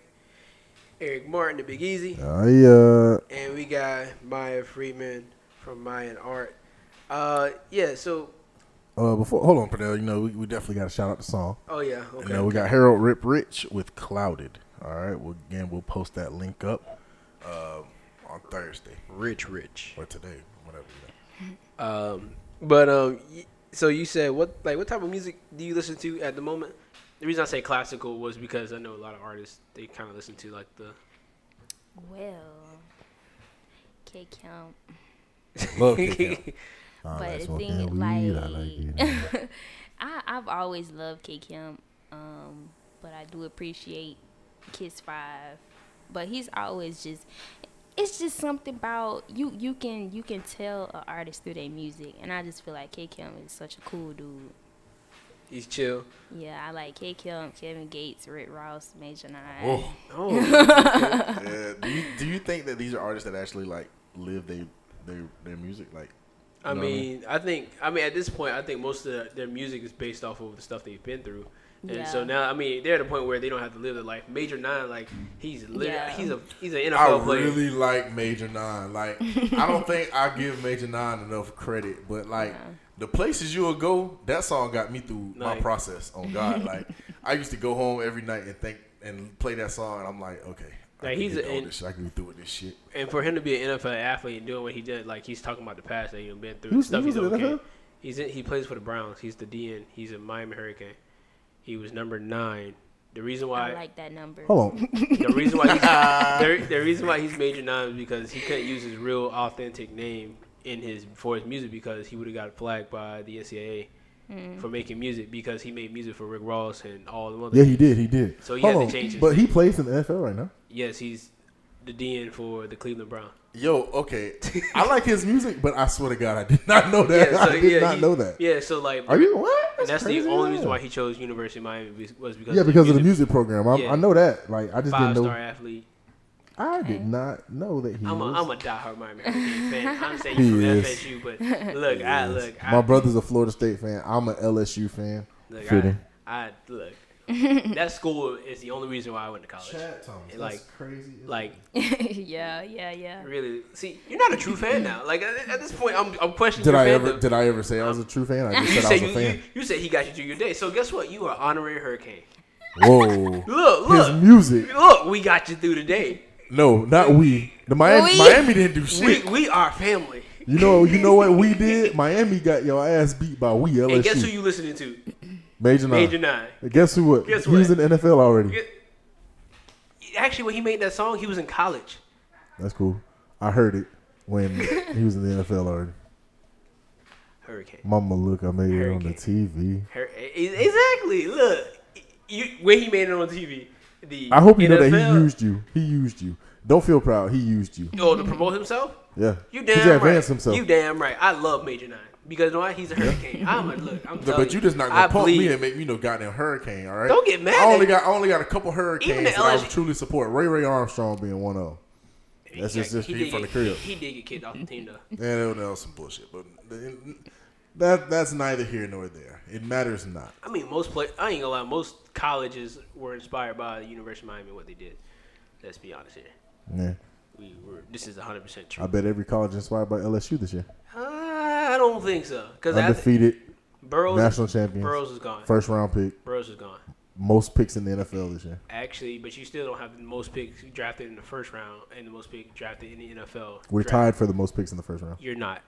Eric Martin the Big Easy. Oh, yeah. And we got Maya Freeman from Mayan Art. Uh, yeah, so. Uh, before hold on, Pernell. You know we, we definitely got to shout out the song. Oh yeah, okay. You know, we got Harold Rip Rich with "Clouded." All right, well, again we'll post that link up uh, on Thursday. Rich, Rich, or today, whatever. You know. Um, but um, so you said what like what type of music do you listen to at the moment? The reason I say classical was because I know a lot of artists they kind of listen to like the. Well, K camp Love but the thing like, I, like I have always loved K camp um, but I do appreciate Kiss Five. But he's always just it's just something about you you can you can tell an artist through their music and I just feel like K Kim is such a cool dude. He's chill. Yeah, I like K Kim, Kevin Gates, Rick Ross, Major Nine. Oh. Oh. Yeah. do you do you think that these are artists that actually like live their their their music like I mean, I mean, I think I mean at this point I think most of the, their music is based off of the stuff they've been through. And yeah. so now, I mean, they're at a point where they don't have to live their life. Major Nine, like he's li- yeah. he's a he's an NFL I player. I really like Major Nine. Like I don't think I give Major Nine enough credit, but like yeah. the places you will go, that song got me through like, my process. On God, like I used to go home every night and think and play that song, and I'm like, okay, like I he's a, and, I can be through with this shit. And for him to be an NFL athlete and doing what he did, like he's talking about the past that he's been through, stuff he's okay. He's in, he plays for the Browns. He's the DN. He's a Miami Hurricane. He was number nine. The reason why I like that number. Hold on. The reason why he's, the, the, reason why he's major nine is because he couldn't use his real authentic name in his for his music because he would have got flagged by the NCAA mm. for making music because he made music for Rick Ross and all the other. Yeah, he did. He did. So he Hold had on. to change. His but name. he plays in the NFL right now. Yes, he's the DN for the Cleveland Browns. Yo, okay. I like his music, but I swear to God, I did not know that. Yeah, so, I did yeah, not he- know that. Yeah, so like, Are you what? and that's the only man. reason why he chose University of Miami was- was because Yeah, of because of the music. music program. I, Yeah. I know that. Like, I just Five didn't know. Five star athlete. I did not know that he I'm a, was. I'm a diehard Miami fan. I'm saying He you from is. FSU, but look, I look. I, My brother's a Florida State fan. I'm an LSU fan. Look, Fitting. I, I look. that school is the only reason why I went to college. Thomas, Like- that's crazy. Like, yeah, yeah, yeah. really, see, you're not a true fan now. Like at, at this point, I'm, I'm questioning did your I ever? fandom. Did I ever say I was a true fan? I just you said I said was a you, fan. you, you said he got you through your day. So guess what? You are honorary Hurricane. Whoa. Look, look, His look, music. look. We got you through the day. No, not we. The Miami, We? Miami didn't do We shit. we are family. You know, you know what we did? Miami got your ass beat by we LSU. And guess who you listening to? Major nine. Major Nine. Guess who? What? Guess he was in the NFL already. Get- Actually, when he made that song, he was in college. That's cool. I heard it when he was in the NFL already. Hurricane. Mama, look, I made it on the TV. Hur- Exactly. Look, you when he made it on the TV. The I hope you know that he used you. He used you. Don't feel proud. He used you. Oh, to promote himself. Yeah. You he damn right. advanced himself. You damn right. I love Major Nine because you know what? He's a hurricane. I'm a look. I'm telling but you just not gonna I pump believe- me and make me no goddamn hurricane, all right? Don't get mad I only got I only got a couple hurricanes that I would truly support. Ray Ray Armstrong being one of them. That's just just he did from the crib. He, he did get kicked off the team though. Yeah, that was some bullshit, but that that's neither here nor there. It matters not. I mean, most play. I ain't gonna lie. Most colleges were inspired by the University of Miami. What they did. Let's be honest here. Yeah. We were. This is 100 percent true. I bet every college inspired by LSU this year. Uh, I don't think so. Because Undefeated, Burrows, national champion. Burrows is gone. first round pick, Burrows is gone. most picks in the NFL this year. Actually, but you still don't have the most picks drafted in the first round and the most picks drafted in the NFL. We're draft. tied for the most picks in the first round. You're not.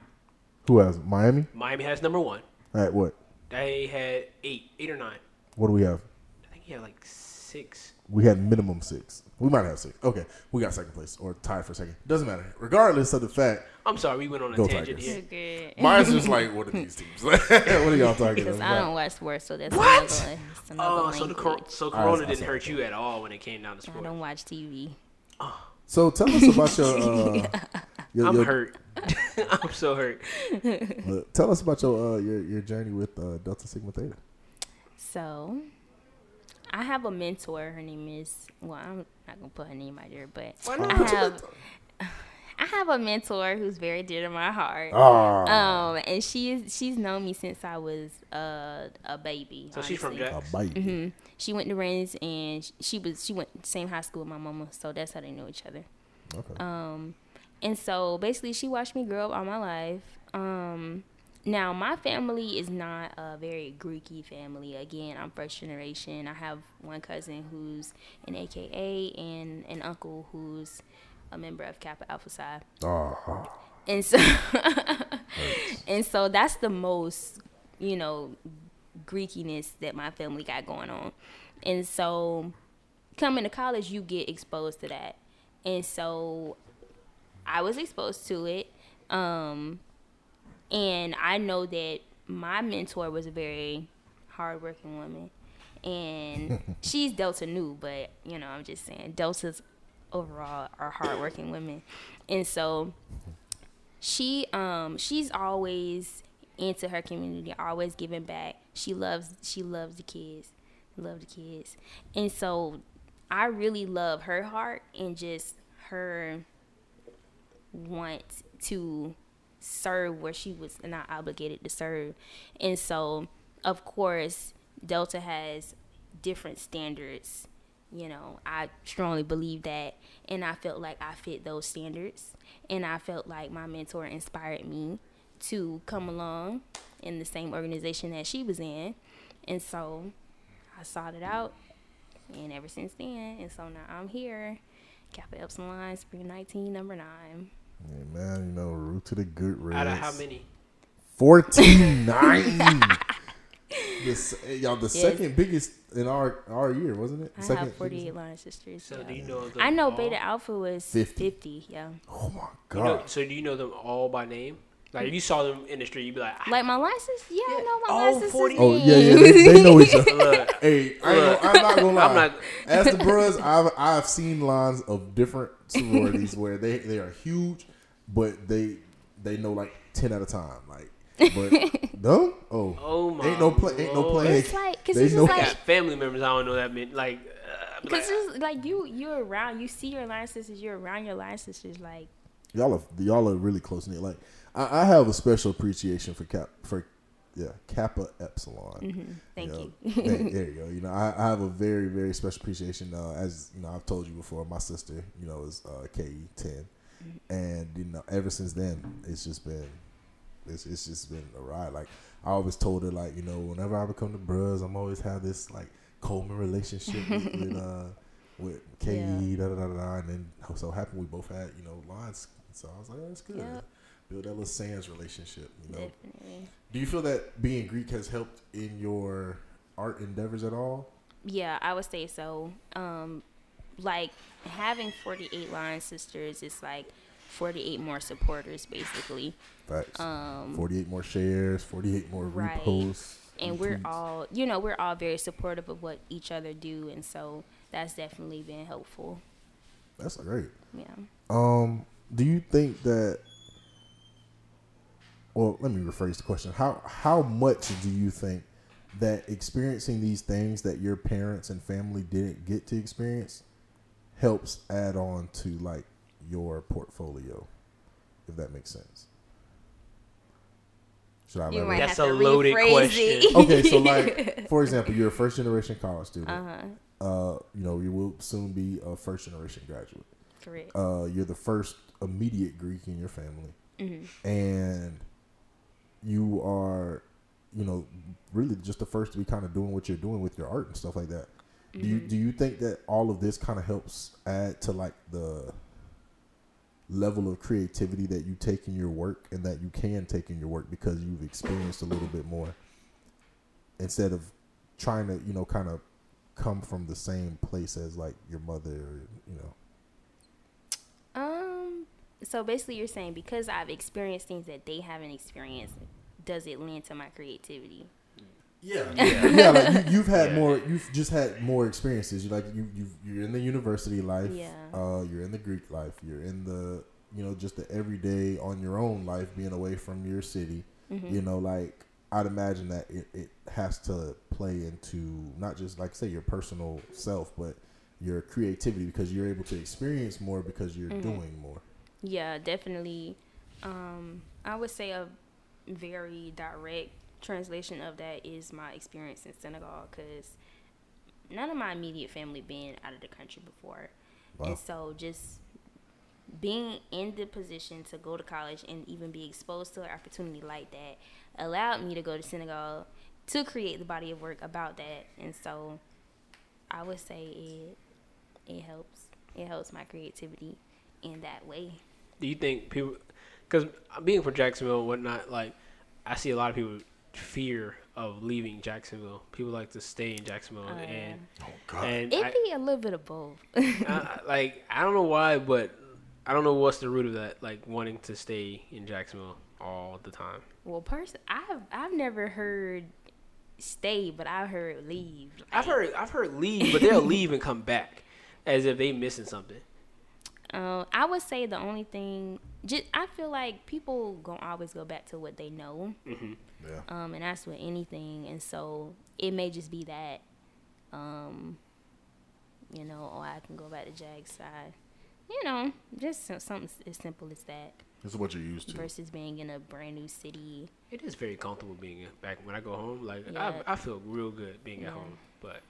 Who has it? Miami? Miami has number one. At what? They had eight, eight or nine. What do we have? I think he had like six. We had minimum six. We might have six. Okay, we got second place or tied for second. Doesn't matter. Regardless of the fact, I'm sorry, we went on a Go tangent Tigers. here. Good. mine's just like, what are these teams? what are y'all talking Because about? I don't watch sports, so that's What? another, that's another Oh, so the cor- so Corona I'll didn't hurt that. you at all when it came down to sports. I don't watch TV. So tell us about your. Uh, your, I'm your- hurt. I'm so hurt. uh, tell us about your uh, your your journey with uh, Delta Sigma Theta. So, I have a mentor. Her name is well, I'm not gonna put her name out there, but Why I have I have a mentor who's very dear to my heart. Ah, Um, and she's she's known me since I was uh, a baby. So she's from honestly. Jack. a bite. hmm She went to Raines, and sh- she was she went same high school with my mama, so that's how they know each other. Okay. Um, and so basically, she watched me grow up all my life. Um, now my family is not a very Greeky family. Again, I'm first generation. I have one cousin who's an AKA and an uncle who's a member of Kappa Alpha Psi. Ah, And so, and so that's the most, you know, Greekiness that my family got going on. And so, coming to college, you get exposed to that. And so, I was exposed to it. Um, and I know that my mentor was a very hardworking woman. And she's Delta new, but, you know, I'm just saying, Deltas overall are hardworking women. And so, she um she's always into her community, always giving back. She loves she loves the kids, love the kids, and so I really love her heart and just her want to serve where she was not obligated to serve, and so of course Delta has different standards. You know, I strongly believe that, and I felt like I fit those standards, and I felt like my mentor inspired me to come along in the same organization that she was in, and so I sought it out, and ever since then, and so now I'm here, Kappa Epsilon, Line, Spring 19, number nine. yeah, man, you know, root to the good Reds. Out of how many? 14 9. This, y'all, the Yes. second biggest in our our year, wasn't it? I second have 48 biggest? line sisters. So yeah. do you know them I know all? Beta Alpha was 50. 50. yeah. Oh my You know, god! so do you know them all by name? Like if you saw them in the street, you'd be like, ah, Like my license? Yeah, I know my Oh, license. 40 is Oh yeah, yeah, they, they know each other. Look. hey, I am not gonna lie. I'm not- As the bros, I've I've seen lines of different sororities where they they are huge, but they they know like ten at a time. Like, but no, oh, Oh my ain't no play, ain't no Lord. play. It's like, cause They it's know- just like, family members. I don't know that meant like. Uh, like, cause it's like you, you're around, you see your line sisters, you're around your line sisters, like, y'all are y'all are really close knit. Like, I, I have a special appreciation for cap for yeah Kappa Epsilon. mm-hmm, thank know, you. there, there you go. You know, I, I have a very, very special appreciation. Uh, as you know, I've told you before, my sister, you know, is uh, KE 10 and you know, ever since then, it's just been, it's, it's just been a ride. Like I always told her, like you know, whenever I become the bros, I'm always have this like Coleman relationship with, with uh with KE, Yeah. da da da da, da. and then so happened we both had you know lines. So I was like, oh, that's good. Yep. Build that little Sands relationship, you know. Definitely. Do you feel that being Greek has helped in your art endeavors at all? Yeah, I would say so. Um, like having 48 line sisters is like 48 more supporters, basically. Facts. Um, 48 more shares, 48 more Right. reposts. and we're all, you know, we're all very supportive of what each other do, and so that's definitely been helpful. That's great. Yeah. Um, do you think that? Well, let me rephrase the question. How how much do you think that experiencing these things that your parents and family didn't get to experience helps add on to like your portfolio, if that makes sense? Should I You might That's have to a loaded rephrase question. okay, so like for example, you're a first generation college student. uh-huh. Uh, you know, you will soon be a first generation graduate. Correct. Uh, you're the first immediate Greek in your family, and you are, you know, really just the first to be kind of doing what you're doing with your art and stuff like that. Do you do you think that all of this kind of helps add to like the level of creativity that you take in your work and that you can take in your work because you've experienced a little bit more instead of trying to you know kind of come from the same place as like your mother you know Um. So basically, you're saying because I've experienced things that they haven't experienced, does it lend to my creativity? Yeah, yeah. yeah like you, you've had Yeah. more. You've just had more experiences. You like you you you're in the university life. Yeah. Uh, you're in the Greek life. You're in the you know just the everyday on your own life, being away from your city. Mm-hmm. You know, like I'd imagine that it, it has to play into not just like say your personal self, but your creativity because you're able to experience more because you're Mm-hmm. doing more. Yeah, definitely. Um, I would say a very direct translation of that is my experience in Senegal because none of my immediate family been out of the country before, Wow. and so just being in the position to go to college and even be exposed to an opportunity like that allowed me to go to Senegal to create the body of work about that, and so I would say it it helps. It helps my creativity in that way. Do you think people? Because being from Jacksonville and whatnot, like I see a lot of people fear of leaving Jacksonville. People like to stay in Jacksonville, Uh, and Oh God. and It'd I, be a little bit of both. I, I- like I don't know why, but I don't know what's the root of that. Like wanting to stay in Jacksonville all the time. well, person, I've I've never heard stay, but I've heard leave. I've heard I've heard leave, but they'll leave and come back as if they missing something. Um, I would say the only thing, just I feel like people gonna always go back to what they know, yeah. um, and that's with anything. And so it may just be that, um, you know, or I can go back to Jag's side. You know, just something as simple as that This is what you're used to. versus being in a brand new city. It is very comfortable being back when I go home. Like Yeah. I, I feel real good being at home. But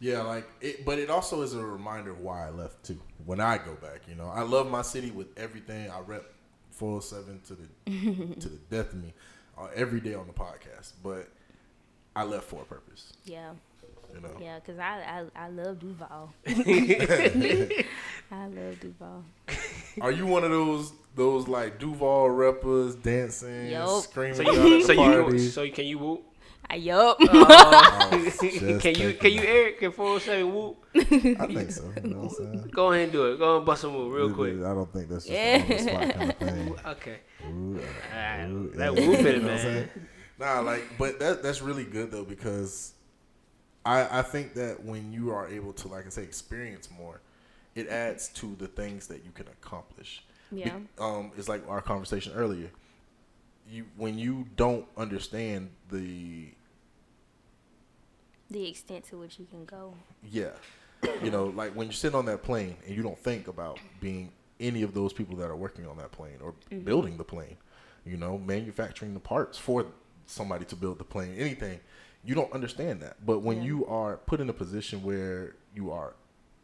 Yeah, like it, but it also is a reminder of why I left too. When I go back, you know, I love my city with everything. I rep 407 to the to the death of me uh, every day on the podcast. But I left for a purpose, Yeah, you know. yeah, cause I I, I love Duval. I love Duval. Are you one of those those like Duval rappers dancing, Yup. screaming so you at so you parties? so you, can you whoop? Yup. Uh, just can you thinking can you Eric can 407 whoop? I think so. You know what I'm saying? Go ahead and do it. Go and bust a move real quick. I don't think that's just Yeah. on the spot kind of thing. Okay. Ooh, Alright, ooh, that yeah. whoop it, You know what I'm man. Nah, like, but that that's really good though because I I think that when you are able to, like I say, experience more, it adds to the things that you can accomplish. Be- Yeah. um, it's like our conversation earlier. You when you don't understand the the extent to which you can go. Yeah. You know, like when you're sitting on that plane and you don't think about being any of those people that are working on that plane or mm-hmm. building the plane, you know, manufacturing the parts for somebody to build the plane, anything, you don't understand that. But when Yeah. you are put in a position where you are,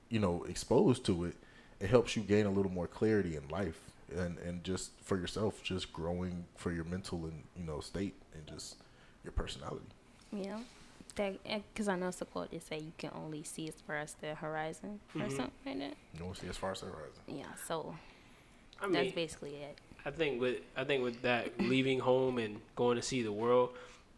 you know, exposed to it, it helps you gain a little more clarity in life and, and just for yourself, just growing for your mental and, you know, state and just your personality. Yeah. That eh, because I know it's a quote that say you can only see as far as the horizon or mm-hmm. something like that. You know, see as far as the horizon. Yeah. So I that's mean, basically it. I think with I think with that leaving home and going to see the world,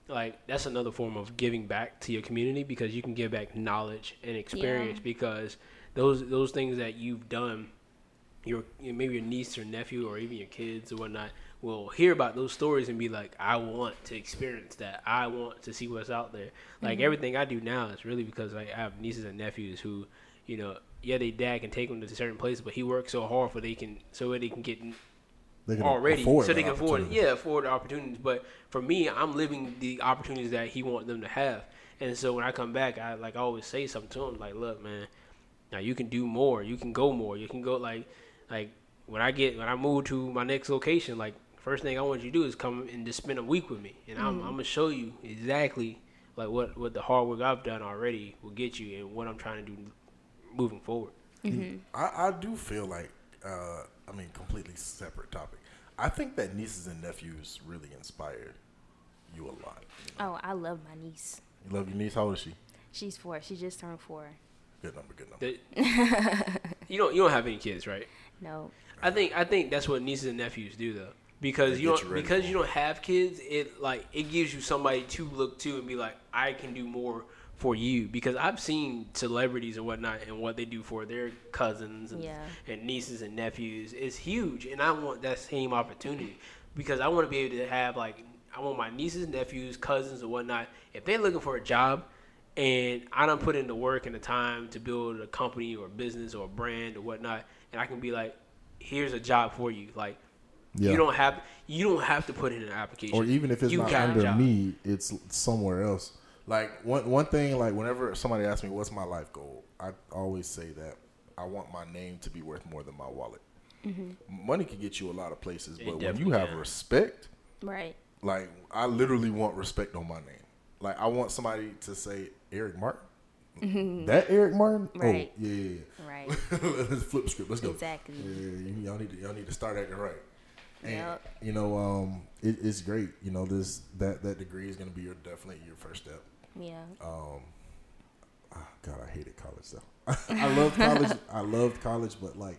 like that's another form of giving back to your community because you can give back knowledge and experience Yeah. because those those things that you've done, your maybe your niece or nephew or even your kids or whatnot will hear about those stories and be like, I want to experience that. I want to see what's out there. Like mm-hmm. everything I do now is really because like, I have nieces and nephews who, you know, yeah, they dad can take them to certain places, but he works so hard for they can so they can get They can already, afford so they can afford, yeah, afford the opportunities. But for me, I'm living the opportunities that he wants them to have. And so when I come back, I like I always say something to him, like, look, man, now you can do more, you can go more, you can go like, like when I get when I move to my next location, like first thing I want you to do is come and just spend a week with me, and I'm, I'm gonna show you exactly like what what the hard work I've done already will get you, and what I'm trying to do moving forward. Mm-hmm. I, I do feel like, uh, I mean, completely separate topic. I think that nieces and nephews really inspired you a lot. Oh, I love my niece. You love your niece? How old is she? She's four. She just turned four. Good number, good number. The- you don't you don't have any kids, right? No. I think I think that's what nieces and nephews do though, because you don't because for you don't have kids. It like it gives you somebody to look to and be like, I can do more for you because I've seen celebrities and whatnot and what they do for their cousins and, Yeah. and nieces and nephews is huge, and I want that same opportunity because I want to be able to have like I want my nieces, nephews, cousins, and whatnot. If they're looking for a job, and I don't put in the work and the time to build a company or business or a brand or whatnot, and I can be like, here's a job for you. Like Yeah. you don't have you don't have to put in an application. or even if it's You not under me, it's somewhere else. Like one one thing, like whenever somebody asks me what's my life goal, I always say that I want my name to be worth more than my wallet. Mm-hmm. Money can get you a lot of places, It but when you have can. respect, Right. like I literally want respect on my name. Like I want somebody to say Eric Martin. Mm-hmm. That Eric Martin? Oh, right. Oh, yeah, yeah, Right. Let's flip script. Let's go. Exactly. Yeah, y'all need to y'all need to start acting right. And Yep. you know, um, it, it's great. You know, this that that degree is gonna be your definitely your first step. Yeah. Um, ah, God, I hated college though. I loved college. I loved college, but like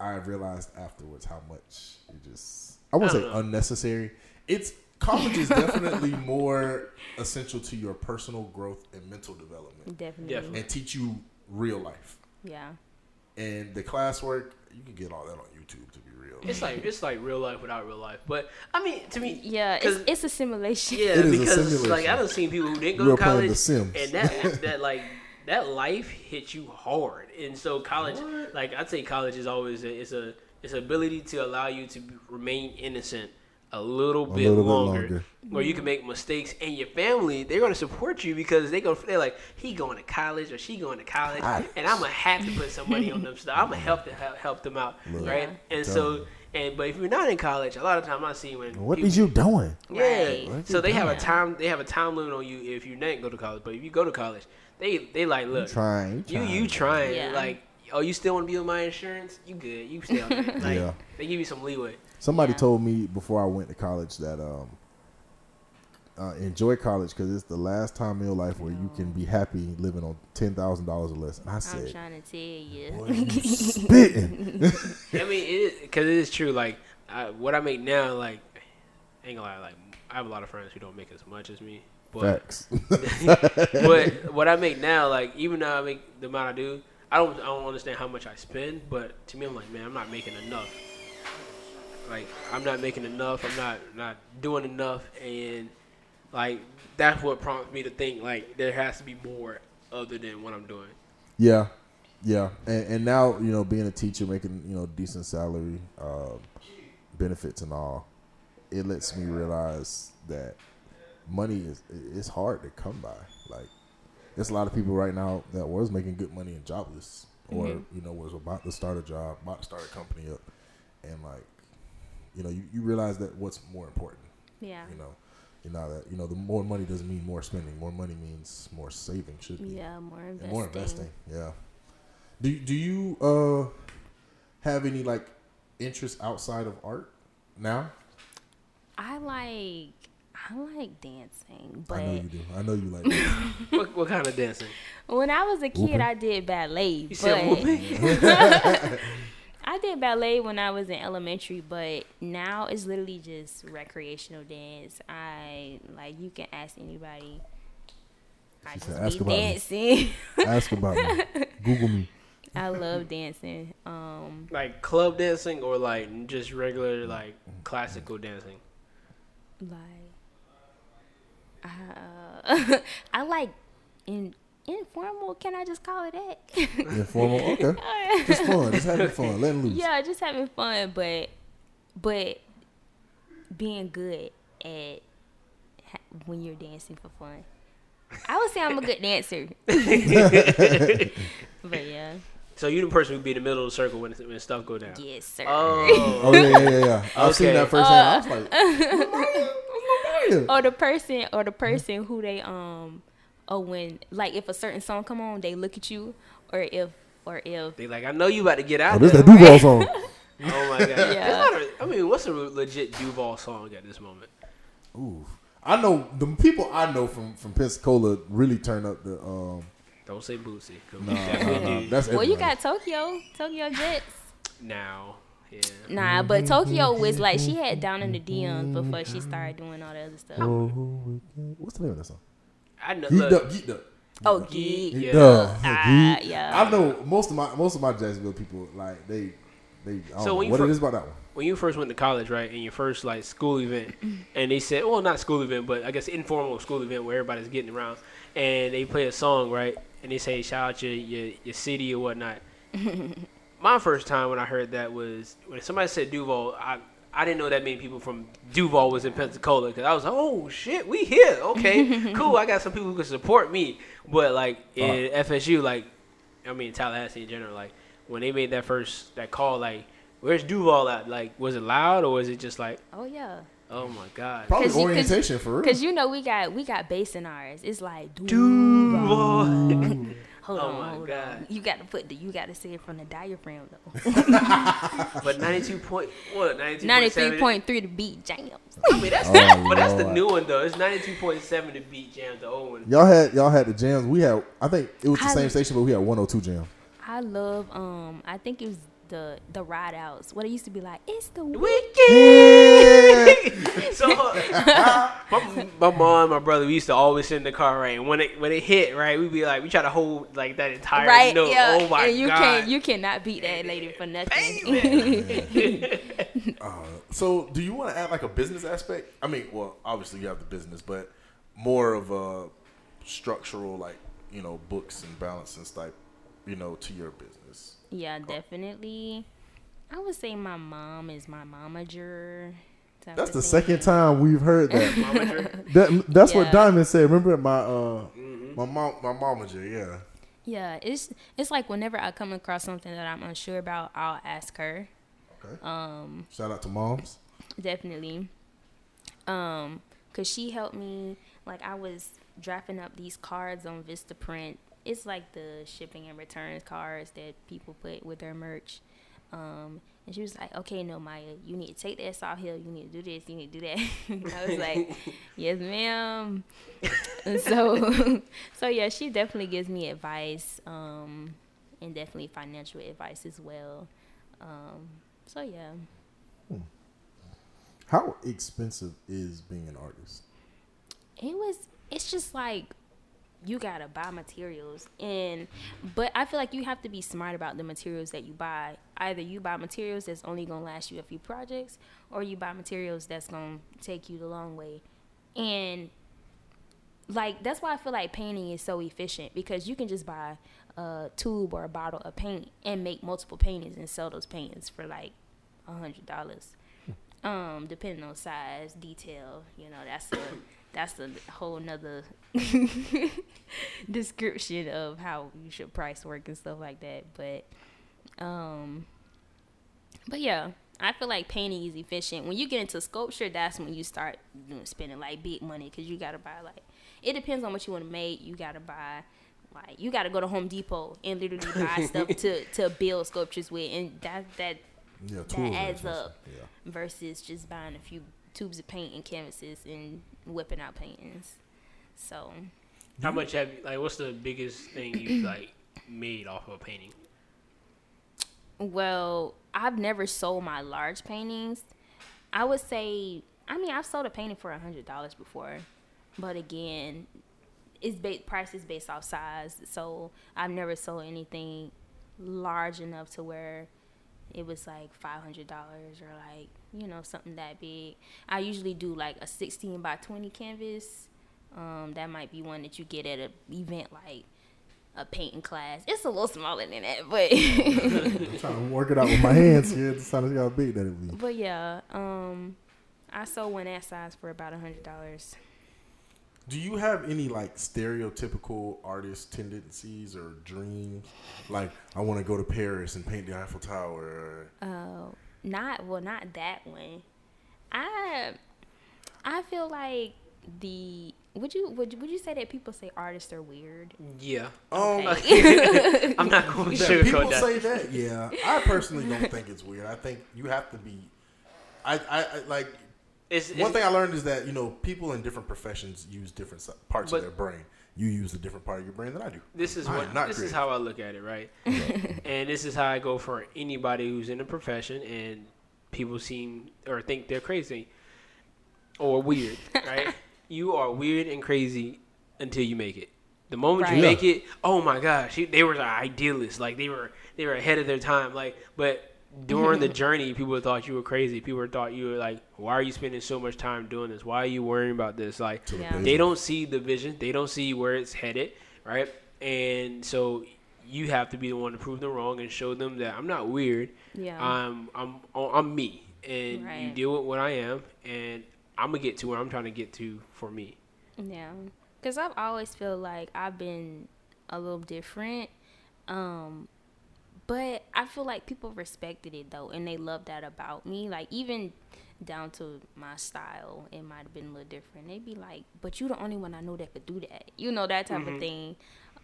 I realized afterwards how much it just I won't I say know. unnecessary. It's college is definitely more essential to your personal growth and mental development, Definitely. Definitely. and teach you real life. Yeah. And the classwork, you can get all that on YouTube. To be real, It's like it's like real life without real life. But I mean, to me, Yeah. 'cause- It's, it's a simulation. Yeah, It is a because simulation. like I don't seen people who didn't go We were to playing college, The Sims. and that that like that life hits you hard, and so college, What? like I'd say, college is always a, it's a it's ability to allow you to remain innocent a little bit little bit longer, longer. where you can make mistakes, and your family they're gonna support you because they go they're like he going to college or she going to college, College. and I'm gonna have to put some money on them stuff. I'm gonna help to help, help them out, Look. right? And Tell so. And but if you're not in college, a lot of time I see when what people- is you doing? yeah. Right. So you they have a time they have a time limit on you if you didn't go to college. But if you go to college, they they like look Trying, you you trying Yeah. like oh you still want to be on my insurance? You good? You stay on there. Like Yeah. they give you some leeway. Somebody Yeah. told me before I went to college that um, uh, enjoy college because it's the last time in your life where you can be happy living on ten thousand dollars or less. And I I'm trying to tell you. "Boy, you spitting." I mean, it because it is true. Like I, what I make now, like ain't gonna lie, like I have a lot of friends who don't make as much as me, But Facts. but what I make now, like even though I make the amount I do, I don't I don't understand how much I spend. But to me, I'm like, man, I'm not making enough. Like I'm not making enough. I'm not not doing enough, and like that's what prompts me to think like there has to be more other than what I'm doing. Yeah, yeah, and, and now you know being a teacher, making you know decent salary, um, benefits and all, it lets me realize that money is it's hard to come by. Like, there's a lot of people right now that was making good money and jobless, or you know was about to start a job, about to start a company up, and like, you know, you, you realize that what's more important. Yeah. You know, you know that you know the more money doesn't mean more spending. More money means more saving. Should be. Yeah, more And investing. more investing. Yeah. Do Do you uh have any like interests outside of art now? I like I like dancing, but I know you do. I know you like. What, what kind of dancing? when I was a kid, Whooping? I did ballet. You but said whooping. I did ballet when I was in elementary, but now it's literally just recreational dance. I like you can ask anybody. I She just said, "Ask be about me." Ask about me. Google me. I love dancing. Um, Like club dancing or like just regular like classical dancing. like uh, I like in informal. Can I just call it that? Informal. Okay. Just fun. Just having fun. Letting loose. yeah, just having fun, but but being good at when you're dancing for fun. I would say I'm a good dancer. but yeah, So you the person who be in the middle of the circle when, when stuff go down. yes sir. Oh, Oh yeah, yeah, yeah. yeah. I've seen that firsthand. I was like, Mariah. or the person or the person who they um or when like if a certain song come on they look at you or if or if they like I know you about to get Oh, out. this there. that Duval song. Oh my god. Yeah. It's not a- I mean, what's a legit Duval song at this moment? Ooh. I know the people I know from from Pensacola really turn up the um. Don't say Bootsy. 'cause we Nah, definitely nah, nah. That's well you got Tokyo Tokyo Jetz. now. Yeah. Nah, but Tokyo was like she had down in the DMs before she started doing all the other stuff. Oh, What's the name of that song? I know. Geeked Look, up, geeked up. Oh, geek. Yeah. Duh. Ah, yeah. I know most of my most of my Jacksonville people like they they. I don't So know when you what fir- it is about that one. when you first went to college, right, and your first like school event, and they said, well, not school event, but I guess informal school event where everybody's getting around, and they play a song, right, and they say shout out your your, your city or whatnot. My first time when I heard that was when somebody said Duval. I I didn't know that many people from Duval was in Pensacola because I was like, oh shit, we here, okay, cool. I got some people who can support me, but like in FSU, like I mean Tallahassee in general, like when they made that first that call, like where's Duval at? Like was it loud or was it just like Oh yeah. oh my god? Probably 'Cause you- 'cause- orientation for real. Cause you know we got we got bass in ours. It's like Duval. Hold Oh on, my hold God. on. You got to put the you got to say it from the diaphragm though. but ninety two point what ninety Ninety two three point three to beat jams. I mean that's Oh, but that's the new one though. It's ninety two point seven to beat Jam the old one. Y'all had y'all had the jams. We had I think it was the I- same station, but we had 102 jam. I love um I think it was the the ride outs. What it used to be like, it's the week. Wicked. so uh, my, my mom, and my brother, we used to always sit in the car, right? And when it when it hit, right, we'd be like, we try to hold like that entire Right, note. yeah, Oh my and you god! can't you cannot beat that lady for nothing. So, do you want to add like a business aspect? I mean, well, obviously you have the business, but more of a structural, like you know, books and balances type, you know, to your business. yeah, definitely. I would say my mom is my momager. Type That's the thing. second time we've heard that. That that's what Diamond said. Remember my uh my mom my momager, yeah. Yeah, it's it's like whenever I come across something that I'm unsure about, I'll ask her. Okay. Um, Shout out to moms. definitely. Um, cause she helped me. Like I was drafting up these cards on Vistaprint. It's like the shipping and returns cards that people put with their merch. Um, and she was like, "Okay, no, Maya, you need to take that South Hill. You need to do this. You need to do that." I was like, "Yes, ma'am." And so, so yeah, she definitely gives me advice, um, and definitely financial advice as well. Um, so yeah. How expensive is being an artist? It was it's just like you gotta buy materials and but i feel like you have to be smart about the materials that you buy. Either you buy materials that's only gonna last you a few projects or you buy materials that's gonna take you the long way. And like that's why i feel like painting is so efficient because you can just buy a tube or a bottle of paint and make multiple paintings and sell those paintings for like a hundred dollars. Um depending on size detail you know that's a that's a whole nother description of how you should price work and stuff like that. But um but yeah, I feel like painting is efficient. When you get into sculpture, that's when you start doing, spending like big money because you gotta buy like it depends on what you want to make. You gotta buy like you gotta go to Home Depot and literally buy stuff to to build sculptures with, and that that Yeah, that adds up Yeah. versus just buying a few tubes of paint and canvases and whipping out paintings. So How much have you, like? What's the biggest thing you've like made off of a painting? Well, I've never sold my large paintings. I would say, I mean, I've sold a painting for a hundred dollars before, but again, it's ba- price is based off size. So I've never sold anything large enough to where it was like five hundred dollars or like you know something that big. I usually do like a sixteen by twenty canvas. Um, that might be one that you get at an event like a painting class. It's a little smaller than that, but I'm trying to work it out with my hands here to see how big that it be. But yeah, um, I sold one that size for about a hundred dollars. Do you have any like stereotypical artist tendencies or dreams? Like, I want to go to Paris and paint the Eiffel Tower. Uh, not well, not that one. I I feel like the would you would would you say that people say artists are weird? Yeah, Um, Okay. I'm not going to Yeah, sugarcoat people that. say that. Yeah, I personally don't think it's weird. I think you have to be. I, I, I like It's, one it's- thing I learned is that you know people in different professions use different parts But- of their brain. You use a different part of your brain than I do. This is I what not this is how I look at it, right? and this is how I go for anybody who's in a profession and people seem or think they're crazy or weird, right? you are weird and crazy until you make it. The moment Right. you make it, oh my gosh, they were idealists, like they were they were ahead of their time, like but. During the journey, people thought you were crazy. People thought you were like, "Why are you spending so much time doing this? Why are you worrying about this?" Like, Yeah. they don't see the vision they don't see where it's headed right and so you have to be the one to prove them wrong and show them that i'm not weird Yeah. i'm i'm i'm me and you deal with what i am and i'm gonna get to where i'm trying to get to for me Yeah, because I've always feel like I've been a little different, um, but I feel like people respected it though, and they loved that about me. Like even down to my style, it might have been a little different. They'd be like, "But you're the only one I know that could do that," you know that type of thing.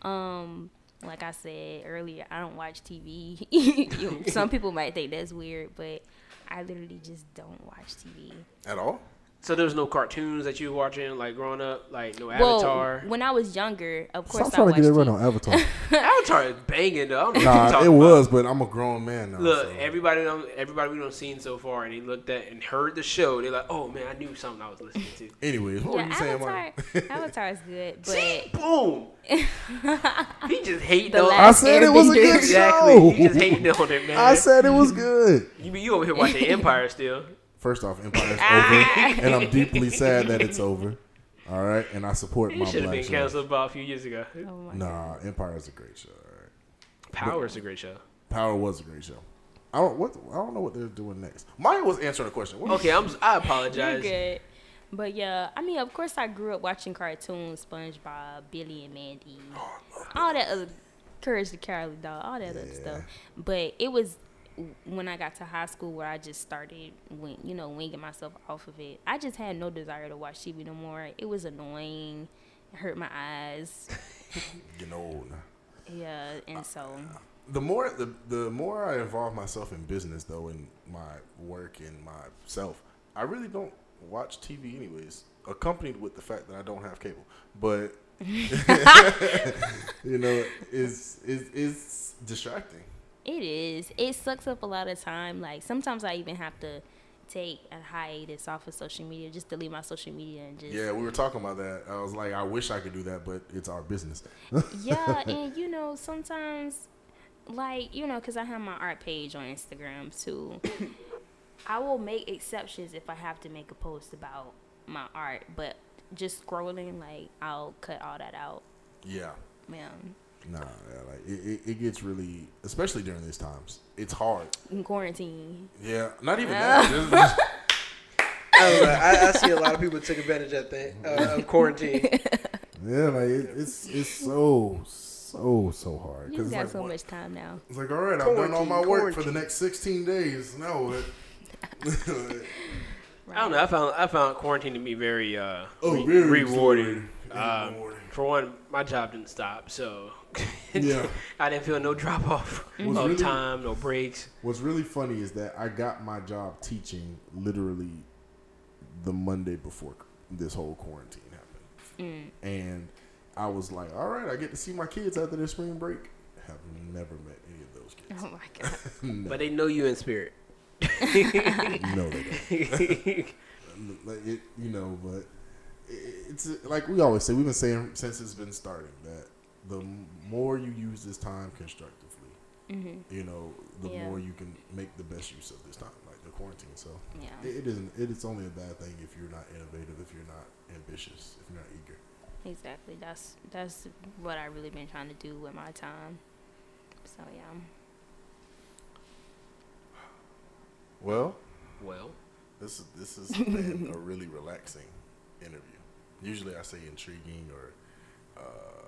Um, like I said earlier, I don't watch TV. You- Some people might think that's weird, but I literally just don't watch TV. At all? So there was no cartoons that you were watching like growing up like no Avatar. Well, avatar when I was younger, of course Stop I trying to watched get it right on Avatar. avatar is banging though I don't know what you're nah, talking it about. was, but I'm a grown man now. Look, so- everybody, done, everybody we don't seen so far, and they looked at and heard the show. They're like, "Oh man, I knew something I was listening to." Anyways, what were Yeah, you saying, Avatar, Avatar is good, See, but boom. he just hating The on. I last said it was a Airbender. good Exactly. show. He just hating on it, man. I said it was good. you, you over here watching Empire still. First off, Empire's over, and I'm deeply sad that it's over. All right, and I support It my should have black been show. canceled about a few years ago. oh Nah, Empire is a great show. All right. Power is a great show. Power was a great show. I don't what I don't know what they're doing next. Maya was answering a question. What Okay, I'm. I apologize. You're apologize. good. But yeah, I mean, of course, I grew up watching cartoons, SpongeBob, Billy and Mandy, oh, all that other Courage the Cowardly Dog, all that other stuff. But it was when I got to high school where I just started, wing, you know, winging myself off of it. I just had no desire to watch TV no more. It was annoying. It hurt my eyes. you know, nah. Yeah, and so the more the the more I involve myself in business though in my work and myself, I really don't watch TV anyways. Accompanied with the fact that I don't have cable, but you know, is is is distracting. It is. It sucks up a lot of time. Like sometimes I even have to take a hiatus off of social media, just delete my social media and just Yeah, we were talking about that. I was like, I wish I could do that, but it's our business. yeah, and you know, sometimes, like, you know, because I have my art page on Instagram too. I will make exceptions if I have to make a post about my art, but just scrolling, like, I'll cut all that out. Yeah. Man, Nah, yeah, like it, it, it gets really, especially during these times. It's hard. in quarantine. Yeah, not even that. Just- just- I, know, I, I see a lot of people took advantage of that uh, of quarantine. yeah, like it, it's it's so so so hard. You 'Cause it's got like, so what- much time now. It's like, all right, I've done all my Quarantine, work for the next 16 days. No, it, I don't know. I found I found quarantine to be very uh, Oh, re- very rewarding. exhilarating. Um, Rewarding. for one, my job didn't stop, so Yeah. I didn't feel no drop off mm-hmm. Was of really- time, no breaks. What's really funny is that I got my job teaching literally the Monday before this whole quarantine happened. Mm. And I was like, all right, I get to see my kids after their spring break. Have never met any of those kids. Oh my god. no, But they know you in spirit. no, they don't. like it, you know, but it's like we always say. We've been saying since it's been starting that the more you use this time constructively, you know, the Yeah. more you can make the best use of this time, like the quarantine. So Yeah. it, it isn't. It is only a bad thing if you're not innovative, if you're not ambitious, if you're not eager. Exactly. That's that's what I've really been trying to do with my time. So yeah. Well, Well, this is this has been a really relaxing interview. Usually, I say intriguing or. Uh,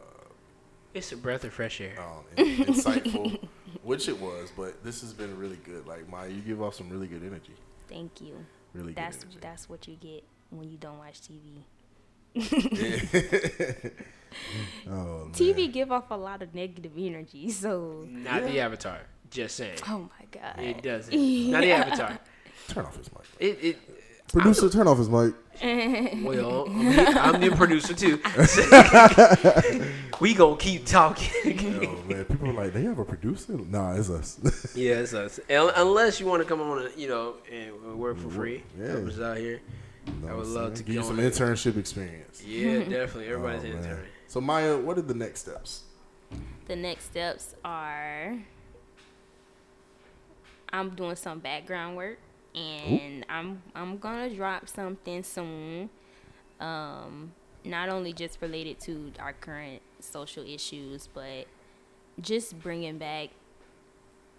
it's a breath of fresh air. um, insightful, which it was. But this has been really good. Like Maya, you give off some really good energy. Thank you. Really That's good energy. that's what you get when you don't watch TV. oh, man. TV give off a lot of negative energy. So Not the avatar. Just saying. oh my god. It doesn't. Not the avatar. Turn off his mic. It, it Producer, turn off his mic. well, I'm the, I'm the producer too. we gonna keep talking. Oh man, people are like, they have a producer? Nah, it's us. yeah, it's us. Unless you want to come on, and, you know, and work for free. Yeah. Help us out here. Know I would love saying? to give you some on it. internship experience. Yeah, definitely. Everybody's Oh, in intern. So Maya, what are the next steps? The next steps are I'm doing some background work and I'm I'm gonna drop something soon. Um, not only just related to our current social issues, but just bringing back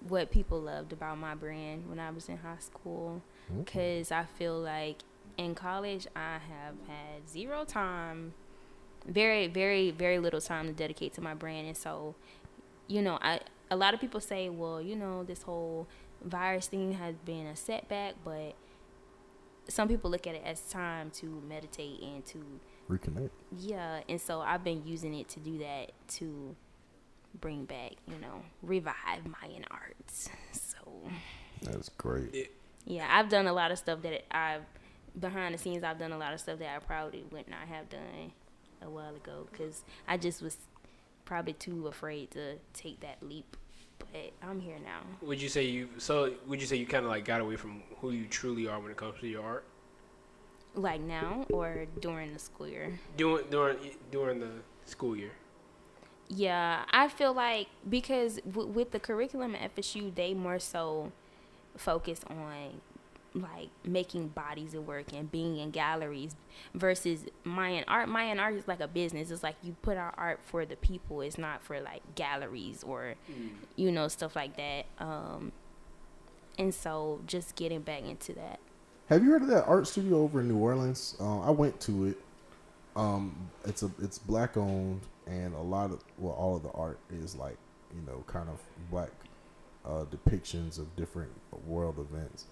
what people loved about my brand when I was in high school. Because I feel like in college I have had zero time very very very little time to dedicate to my brand and so you know i a lot of people say well you know this whole virus thing has been a setback but some people look at it as time to meditate and to Reconnect. yeah and so i've been using it to do that to bring back you know revive Myahn Arts so That's great. yeah i've done a lot of stuff that i've behind the scenes i've done a lot of stuff that i probably would not have done a while ago because i just was probably too afraid to take that leap i'm here now Would you say you? So would you say you kind of like got away from who you truly are when it comes to your art? like now or during the school year During during during the school year. yeah i feel like because w- with the curriculum at fsu they more so focus on like making bodies of work and being in galleries versus Myahn Art. Myahn Art is like a business. It's like you put our art for the people. It's not for like galleries or you know stuff like that. Um, and so just getting back into that. Have you heard of that art studio over in New Orleans? Uh, I went to it. Um, it's a it's black owned, and a lot of well, all of the art is like you know kind of black uh, depictions of different world events.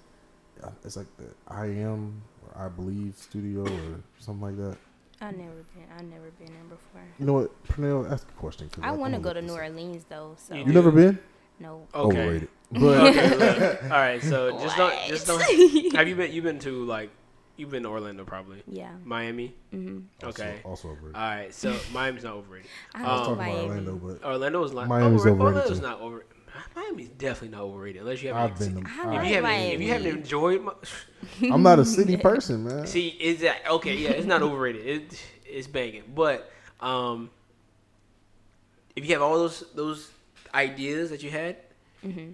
It's like the I am or I believe studio or something like that. I never been. I never been there before. You know what, Pernell? Ask a question. 'cause I want to go gonna New. Orleans though. So You You never been? no. Okay. Overrated. But Okay. All right. So just don't just don't. Have you been? You've been to like you've been to Orlando probably. Yeah. Miami. hmm also, Okay. also overrated. All right. So Miami's not overrated. I I was love talking Miami. about Orlando, but Orlando is not. Miami's over, overrated, Orlando's too. not over. Miami's definitely not overrated unless you haven't. I've been. I if like you haven't, if you haven't Miami. enjoyed, Mi- I'm not a city person, man. see, is that okay? Yeah, it's not overrated. It, it's banging, but um, if you have all those those ideas that you had, Mm-hmm.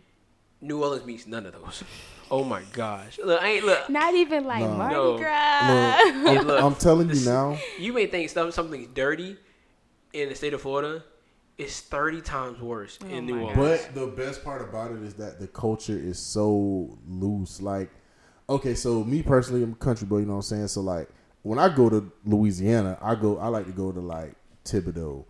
New Orleans meets none of those. Oh my gosh! Look, I ain't look. Not even like no. Mardi no. Gras. Look, I'm, look, I'm telling you now. You may think stuff something's dirty in the state of Florida. It's thirty times worse Oh in New my Orleans. But the best part about it is that the culture is so loose. Like, okay, so me personally, I'm a country boy. You know what I'm saying? So like, when I go to Louisiana, I go. I like to go to like Thibodaux.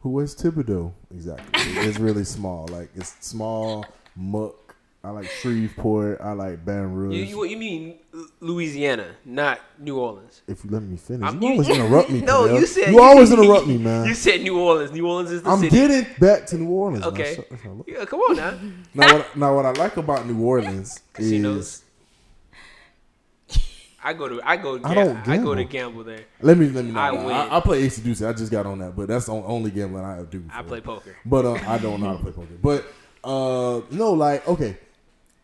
Who is Thibodaux? Exactly. it's really small. Like it's small muck. I like Shreveport. I like Baton Rouge. You, you, you mean Louisiana, not New Orleans? if you let me finish, I'm- you always interrupt me. No, you said you always interrupt me, man. You said New Orleans. New Orleans is the city. I'm city. getting back to New Orleans. Okay. Shut. Yeah, come on now. Now, what, now, what I like about New Orleans is I go to I go I I, don't I go to gamble. there. let me let me know. I I, win. I, I play AC Deuce. I just got on that, but that's the only gambling I do. I play poker. but uh, I don't know how to play poker. But uh, no, like okay.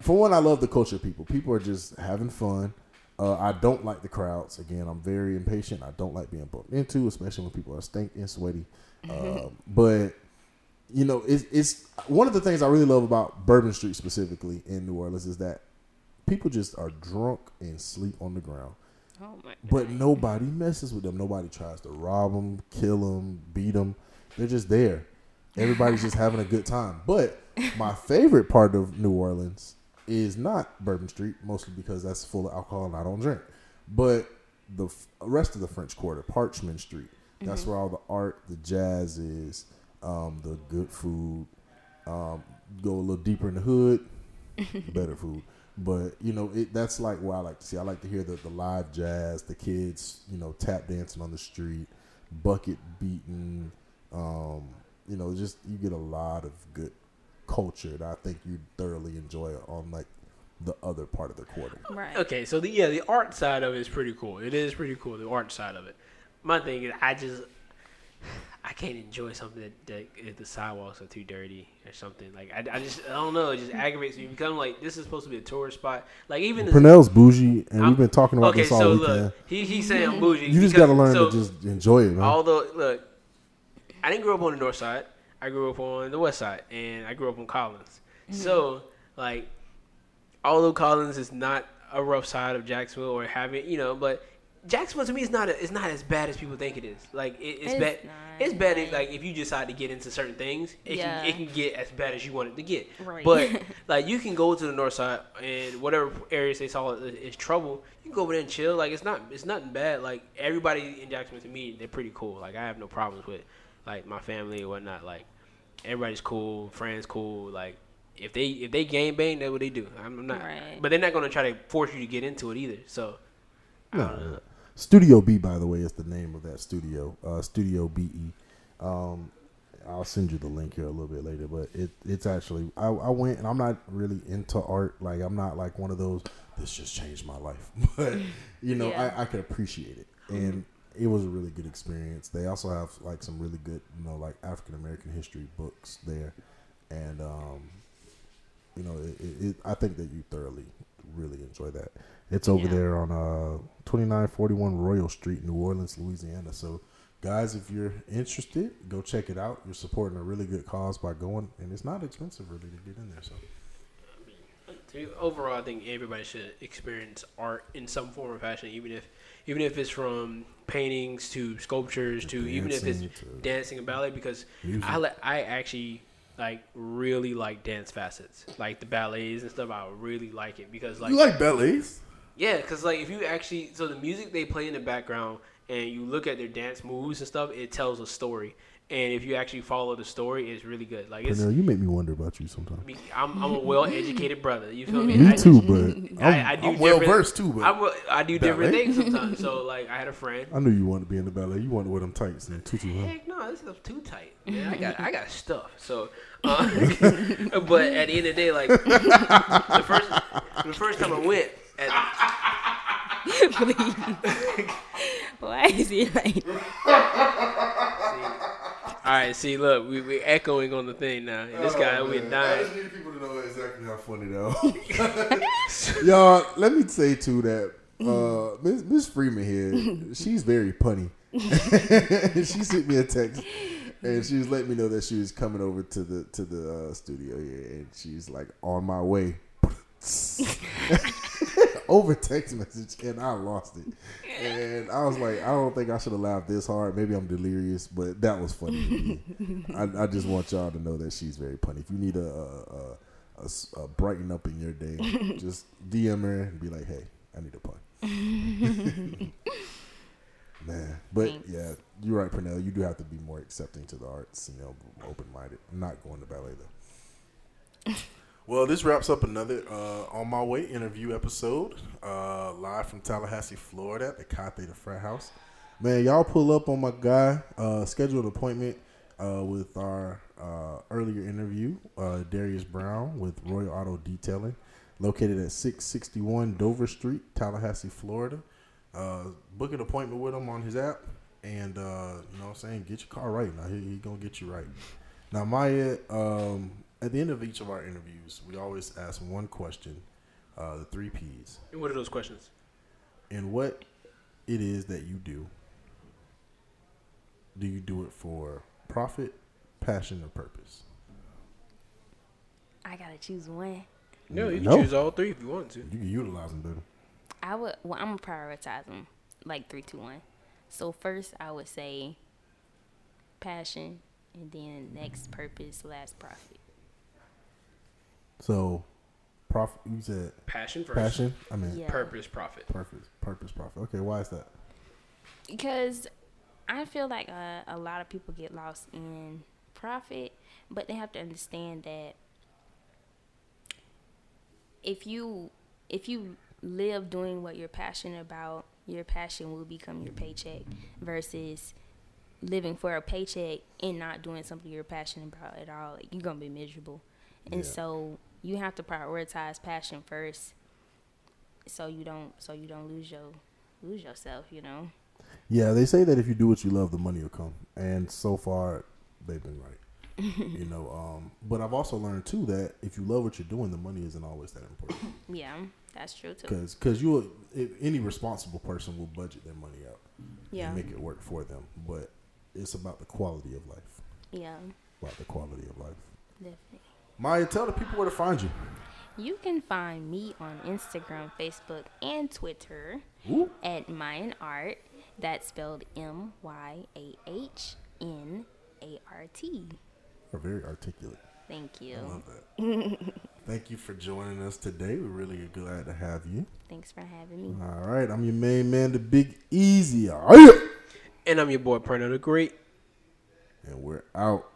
For one, I love the culture of people. People are just having fun. Uh, I don't like the crowds. Again, I'm very impatient. I don't like being bumped into, especially when people are stinking, sweaty. Um, but you know, it's, it's one of the things I really love about Bourbon Street specifically in New Orleans is that people just are drunk and sleep on the ground. Oh my But nobody messes with them. Nobody tries to rob them, kill them, beat them. They're just there. Everybody's just having a good time. But my favorite part of New Orleans is not Bourbon Street, mostly because that's full of alcohol and I don't drink. But the f- rest of the French Quarter, Frenchmen Street. That's where all the art, the jazz is, um, the good food. Um, go a little deeper in the hood, better food. But you know, it that's like what I like to see. I like to hear the, the live jazz, the kids, you know, tap dancing on the street, bucket beating. Um, you know, just you get a lot of good culture that I think you thoroughly enjoy on like the other part of the quarter. Right. Okay, so the yeah, the art side of it is pretty cool. It is pretty cool, the art side of it. My thing is, I just I can't enjoy something that, that if the sidewalks are too dirty or something. Like I, I just I don't know. It just aggravates me. You become like this is supposed to be a tourist spot. Like even the, Pernell's bougie, and I'm- we've been talking about okay, this all so weekend. look, he he's saying I'm bougie. you just got to learn so, to just enjoy it, man. Although, look, I didn't grow up on the north side. I grew up on the west side, and I grew up on Collins. Mm-hmm. So, like, although Collins is not a rough side of Jacksonville or having, you know, but Jacksonville to me is not a, it's not as bad as people think it is. Like, it, it's, It's bad. It's bad. like- like if you decide to get into certain things, it Yeah. can it can get as bad as you want it to get. Right. But like you can go to the north side and whatever areas they saw is, is trouble, you can go over there and chill. Like it's not it's nothing bad. Like everybody in Jacksonville to me, they're pretty cool. Like I have no problems with like my family or whatnot. Like everybody's cool, friends cool. Like if they if they game bang, that's what they do. I'm not, Right. but they're not gonna try to force you to get into it either. So I No, no. Studio BE, by the way, is the name of that studio. Uh, studio BE. Um, I'll send you the link here a little bit later, but it it's actually I, I went and I'm not really into art. Like I'm not like one of those. This just changed my life, but you know Yeah. I, I could appreciate it, and it was a really good experience. They also have like some really good you know like African American history books there, and um, you know, it, it, it, I think that you thoroughly really enjoy that. It's over Yeah. there on uh, 2941 Royal Street, New Orleans, Louisiana. So, guys, if you're interested, go check it out. You're supporting a really good cause by going, and it's not expensive really to get in there. So, To- Overall, I think everybody should experience art in some form or fashion, even if even if it's from paintings to sculptures to even if it's Dancing dancing and ballet. Because music. I li- I actually like really like dance facets, like the ballets and stuff. I really like it because like you like ballets? yeah, because like if you actually so the music they play in the background and you look at their dance moves and stuff, it tells a story. And if you actually follow the story, it's really good. Like it's Pernell, you make me wonder about you sometimes. I'm, I'm a well educated brother. You feel me? Me I too, just- but I'm, I- I do I'm well versed too. But I, I do different Ballet? things sometimes. So like I had a friend. I knew you wanted to be in the ballet. You wanted to wear them tights and tutu, huh? Heck no, this is too tight. Man, I got I got stuff. So, uh, but at the end of the day, like the first the first time I went, at, Please. Why is he like? Right, see, look, we we echoing on the thing now, and this guy Oh, we man. I dying. just need people to know exactly how funny though. Y'all, let me say too that uh, Miss, Miss Freeman here, she's very punny. she sent me a text, and she was letting me know that she was coming over to the to the uh, studio here, and she's like on my way. Over text message and I lost it. And I was like, I don't think I should have laughed this hard. Maybe I'm delirious, but that was funny. to me. I, I just want y'all to know that she's very funny. If you need a a brighten up in your day, just DM her and be like, hey, I need a pun. Man, but Thanks. yeah, you're right, Pernell. You do have to be more accepting to the arts, you know, open minded. I'm not going to ballet though. Well, this wraps up another uh, On My Way interview episode, uh, live from Tallahassee, Florida at the Cathay the Frat House. Man, y'all pull up on my guy, uh, schedule an appointment uh, with our uh, earlier interview, uh, Darius Brown with Royal Auto Detailing, located at 661 Dover Street, Tallahassee, Florida. Book an appointment with him on his app, and you know what I'm saying, get your car right. Now, he, he going to get you right. Now, Maya, um, at the end of each of our interviews, we always ask one question, uh, the three P's, And what are those questions? and what it is that you do. Do you do it for profit, passion, or purpose? I gotta choose one. No, you can No. choose all three if you want to. You can utilize them better. I would. Well, I'm gonna prioritize them like three, two, one. So first, I would say passion, and then next purpose, last profit. So, profit. You said Passion first. passion. I mean, Yeah. Purpose, profit. purpose, purpose, profit. Okay, why is that? because I feel like uh, a lot of people get lost in profit, but they have to understand that if you if you live doing what you're passionate about, your passion will become your paycheck versus living for a paycheck and not doing something you're passionate about at all. Like, you're gonna be miserable, and Yeah. so you have to prioritize passion first, so you don't so you don't lose your lose yourself. You know. Yeah, they say that if you do what you love, the money will come, and so far, they've been right. you know, um, but I've also learned too that if you love what you're doing, the money isn't always that important. Yeah, that's true too. Because because you any responsible person will budget their money out Yeah, and make it work for them, but it's about the quality of life. yeah, About the quality of life. definitely. Maya, tell the people where to find you. You can find me on Instagram, Facebook, and Twitter Ooh. at Myahn Art. That's spelled M Y A H N A R T. Are very articulate. Thank you. I love that. Thank you for joining us today. We're really glad to have you. Thanks for having me. All right, I'm your main man, the Big Easy. All right. And I'm your boy, Pernell the Great. And we're out.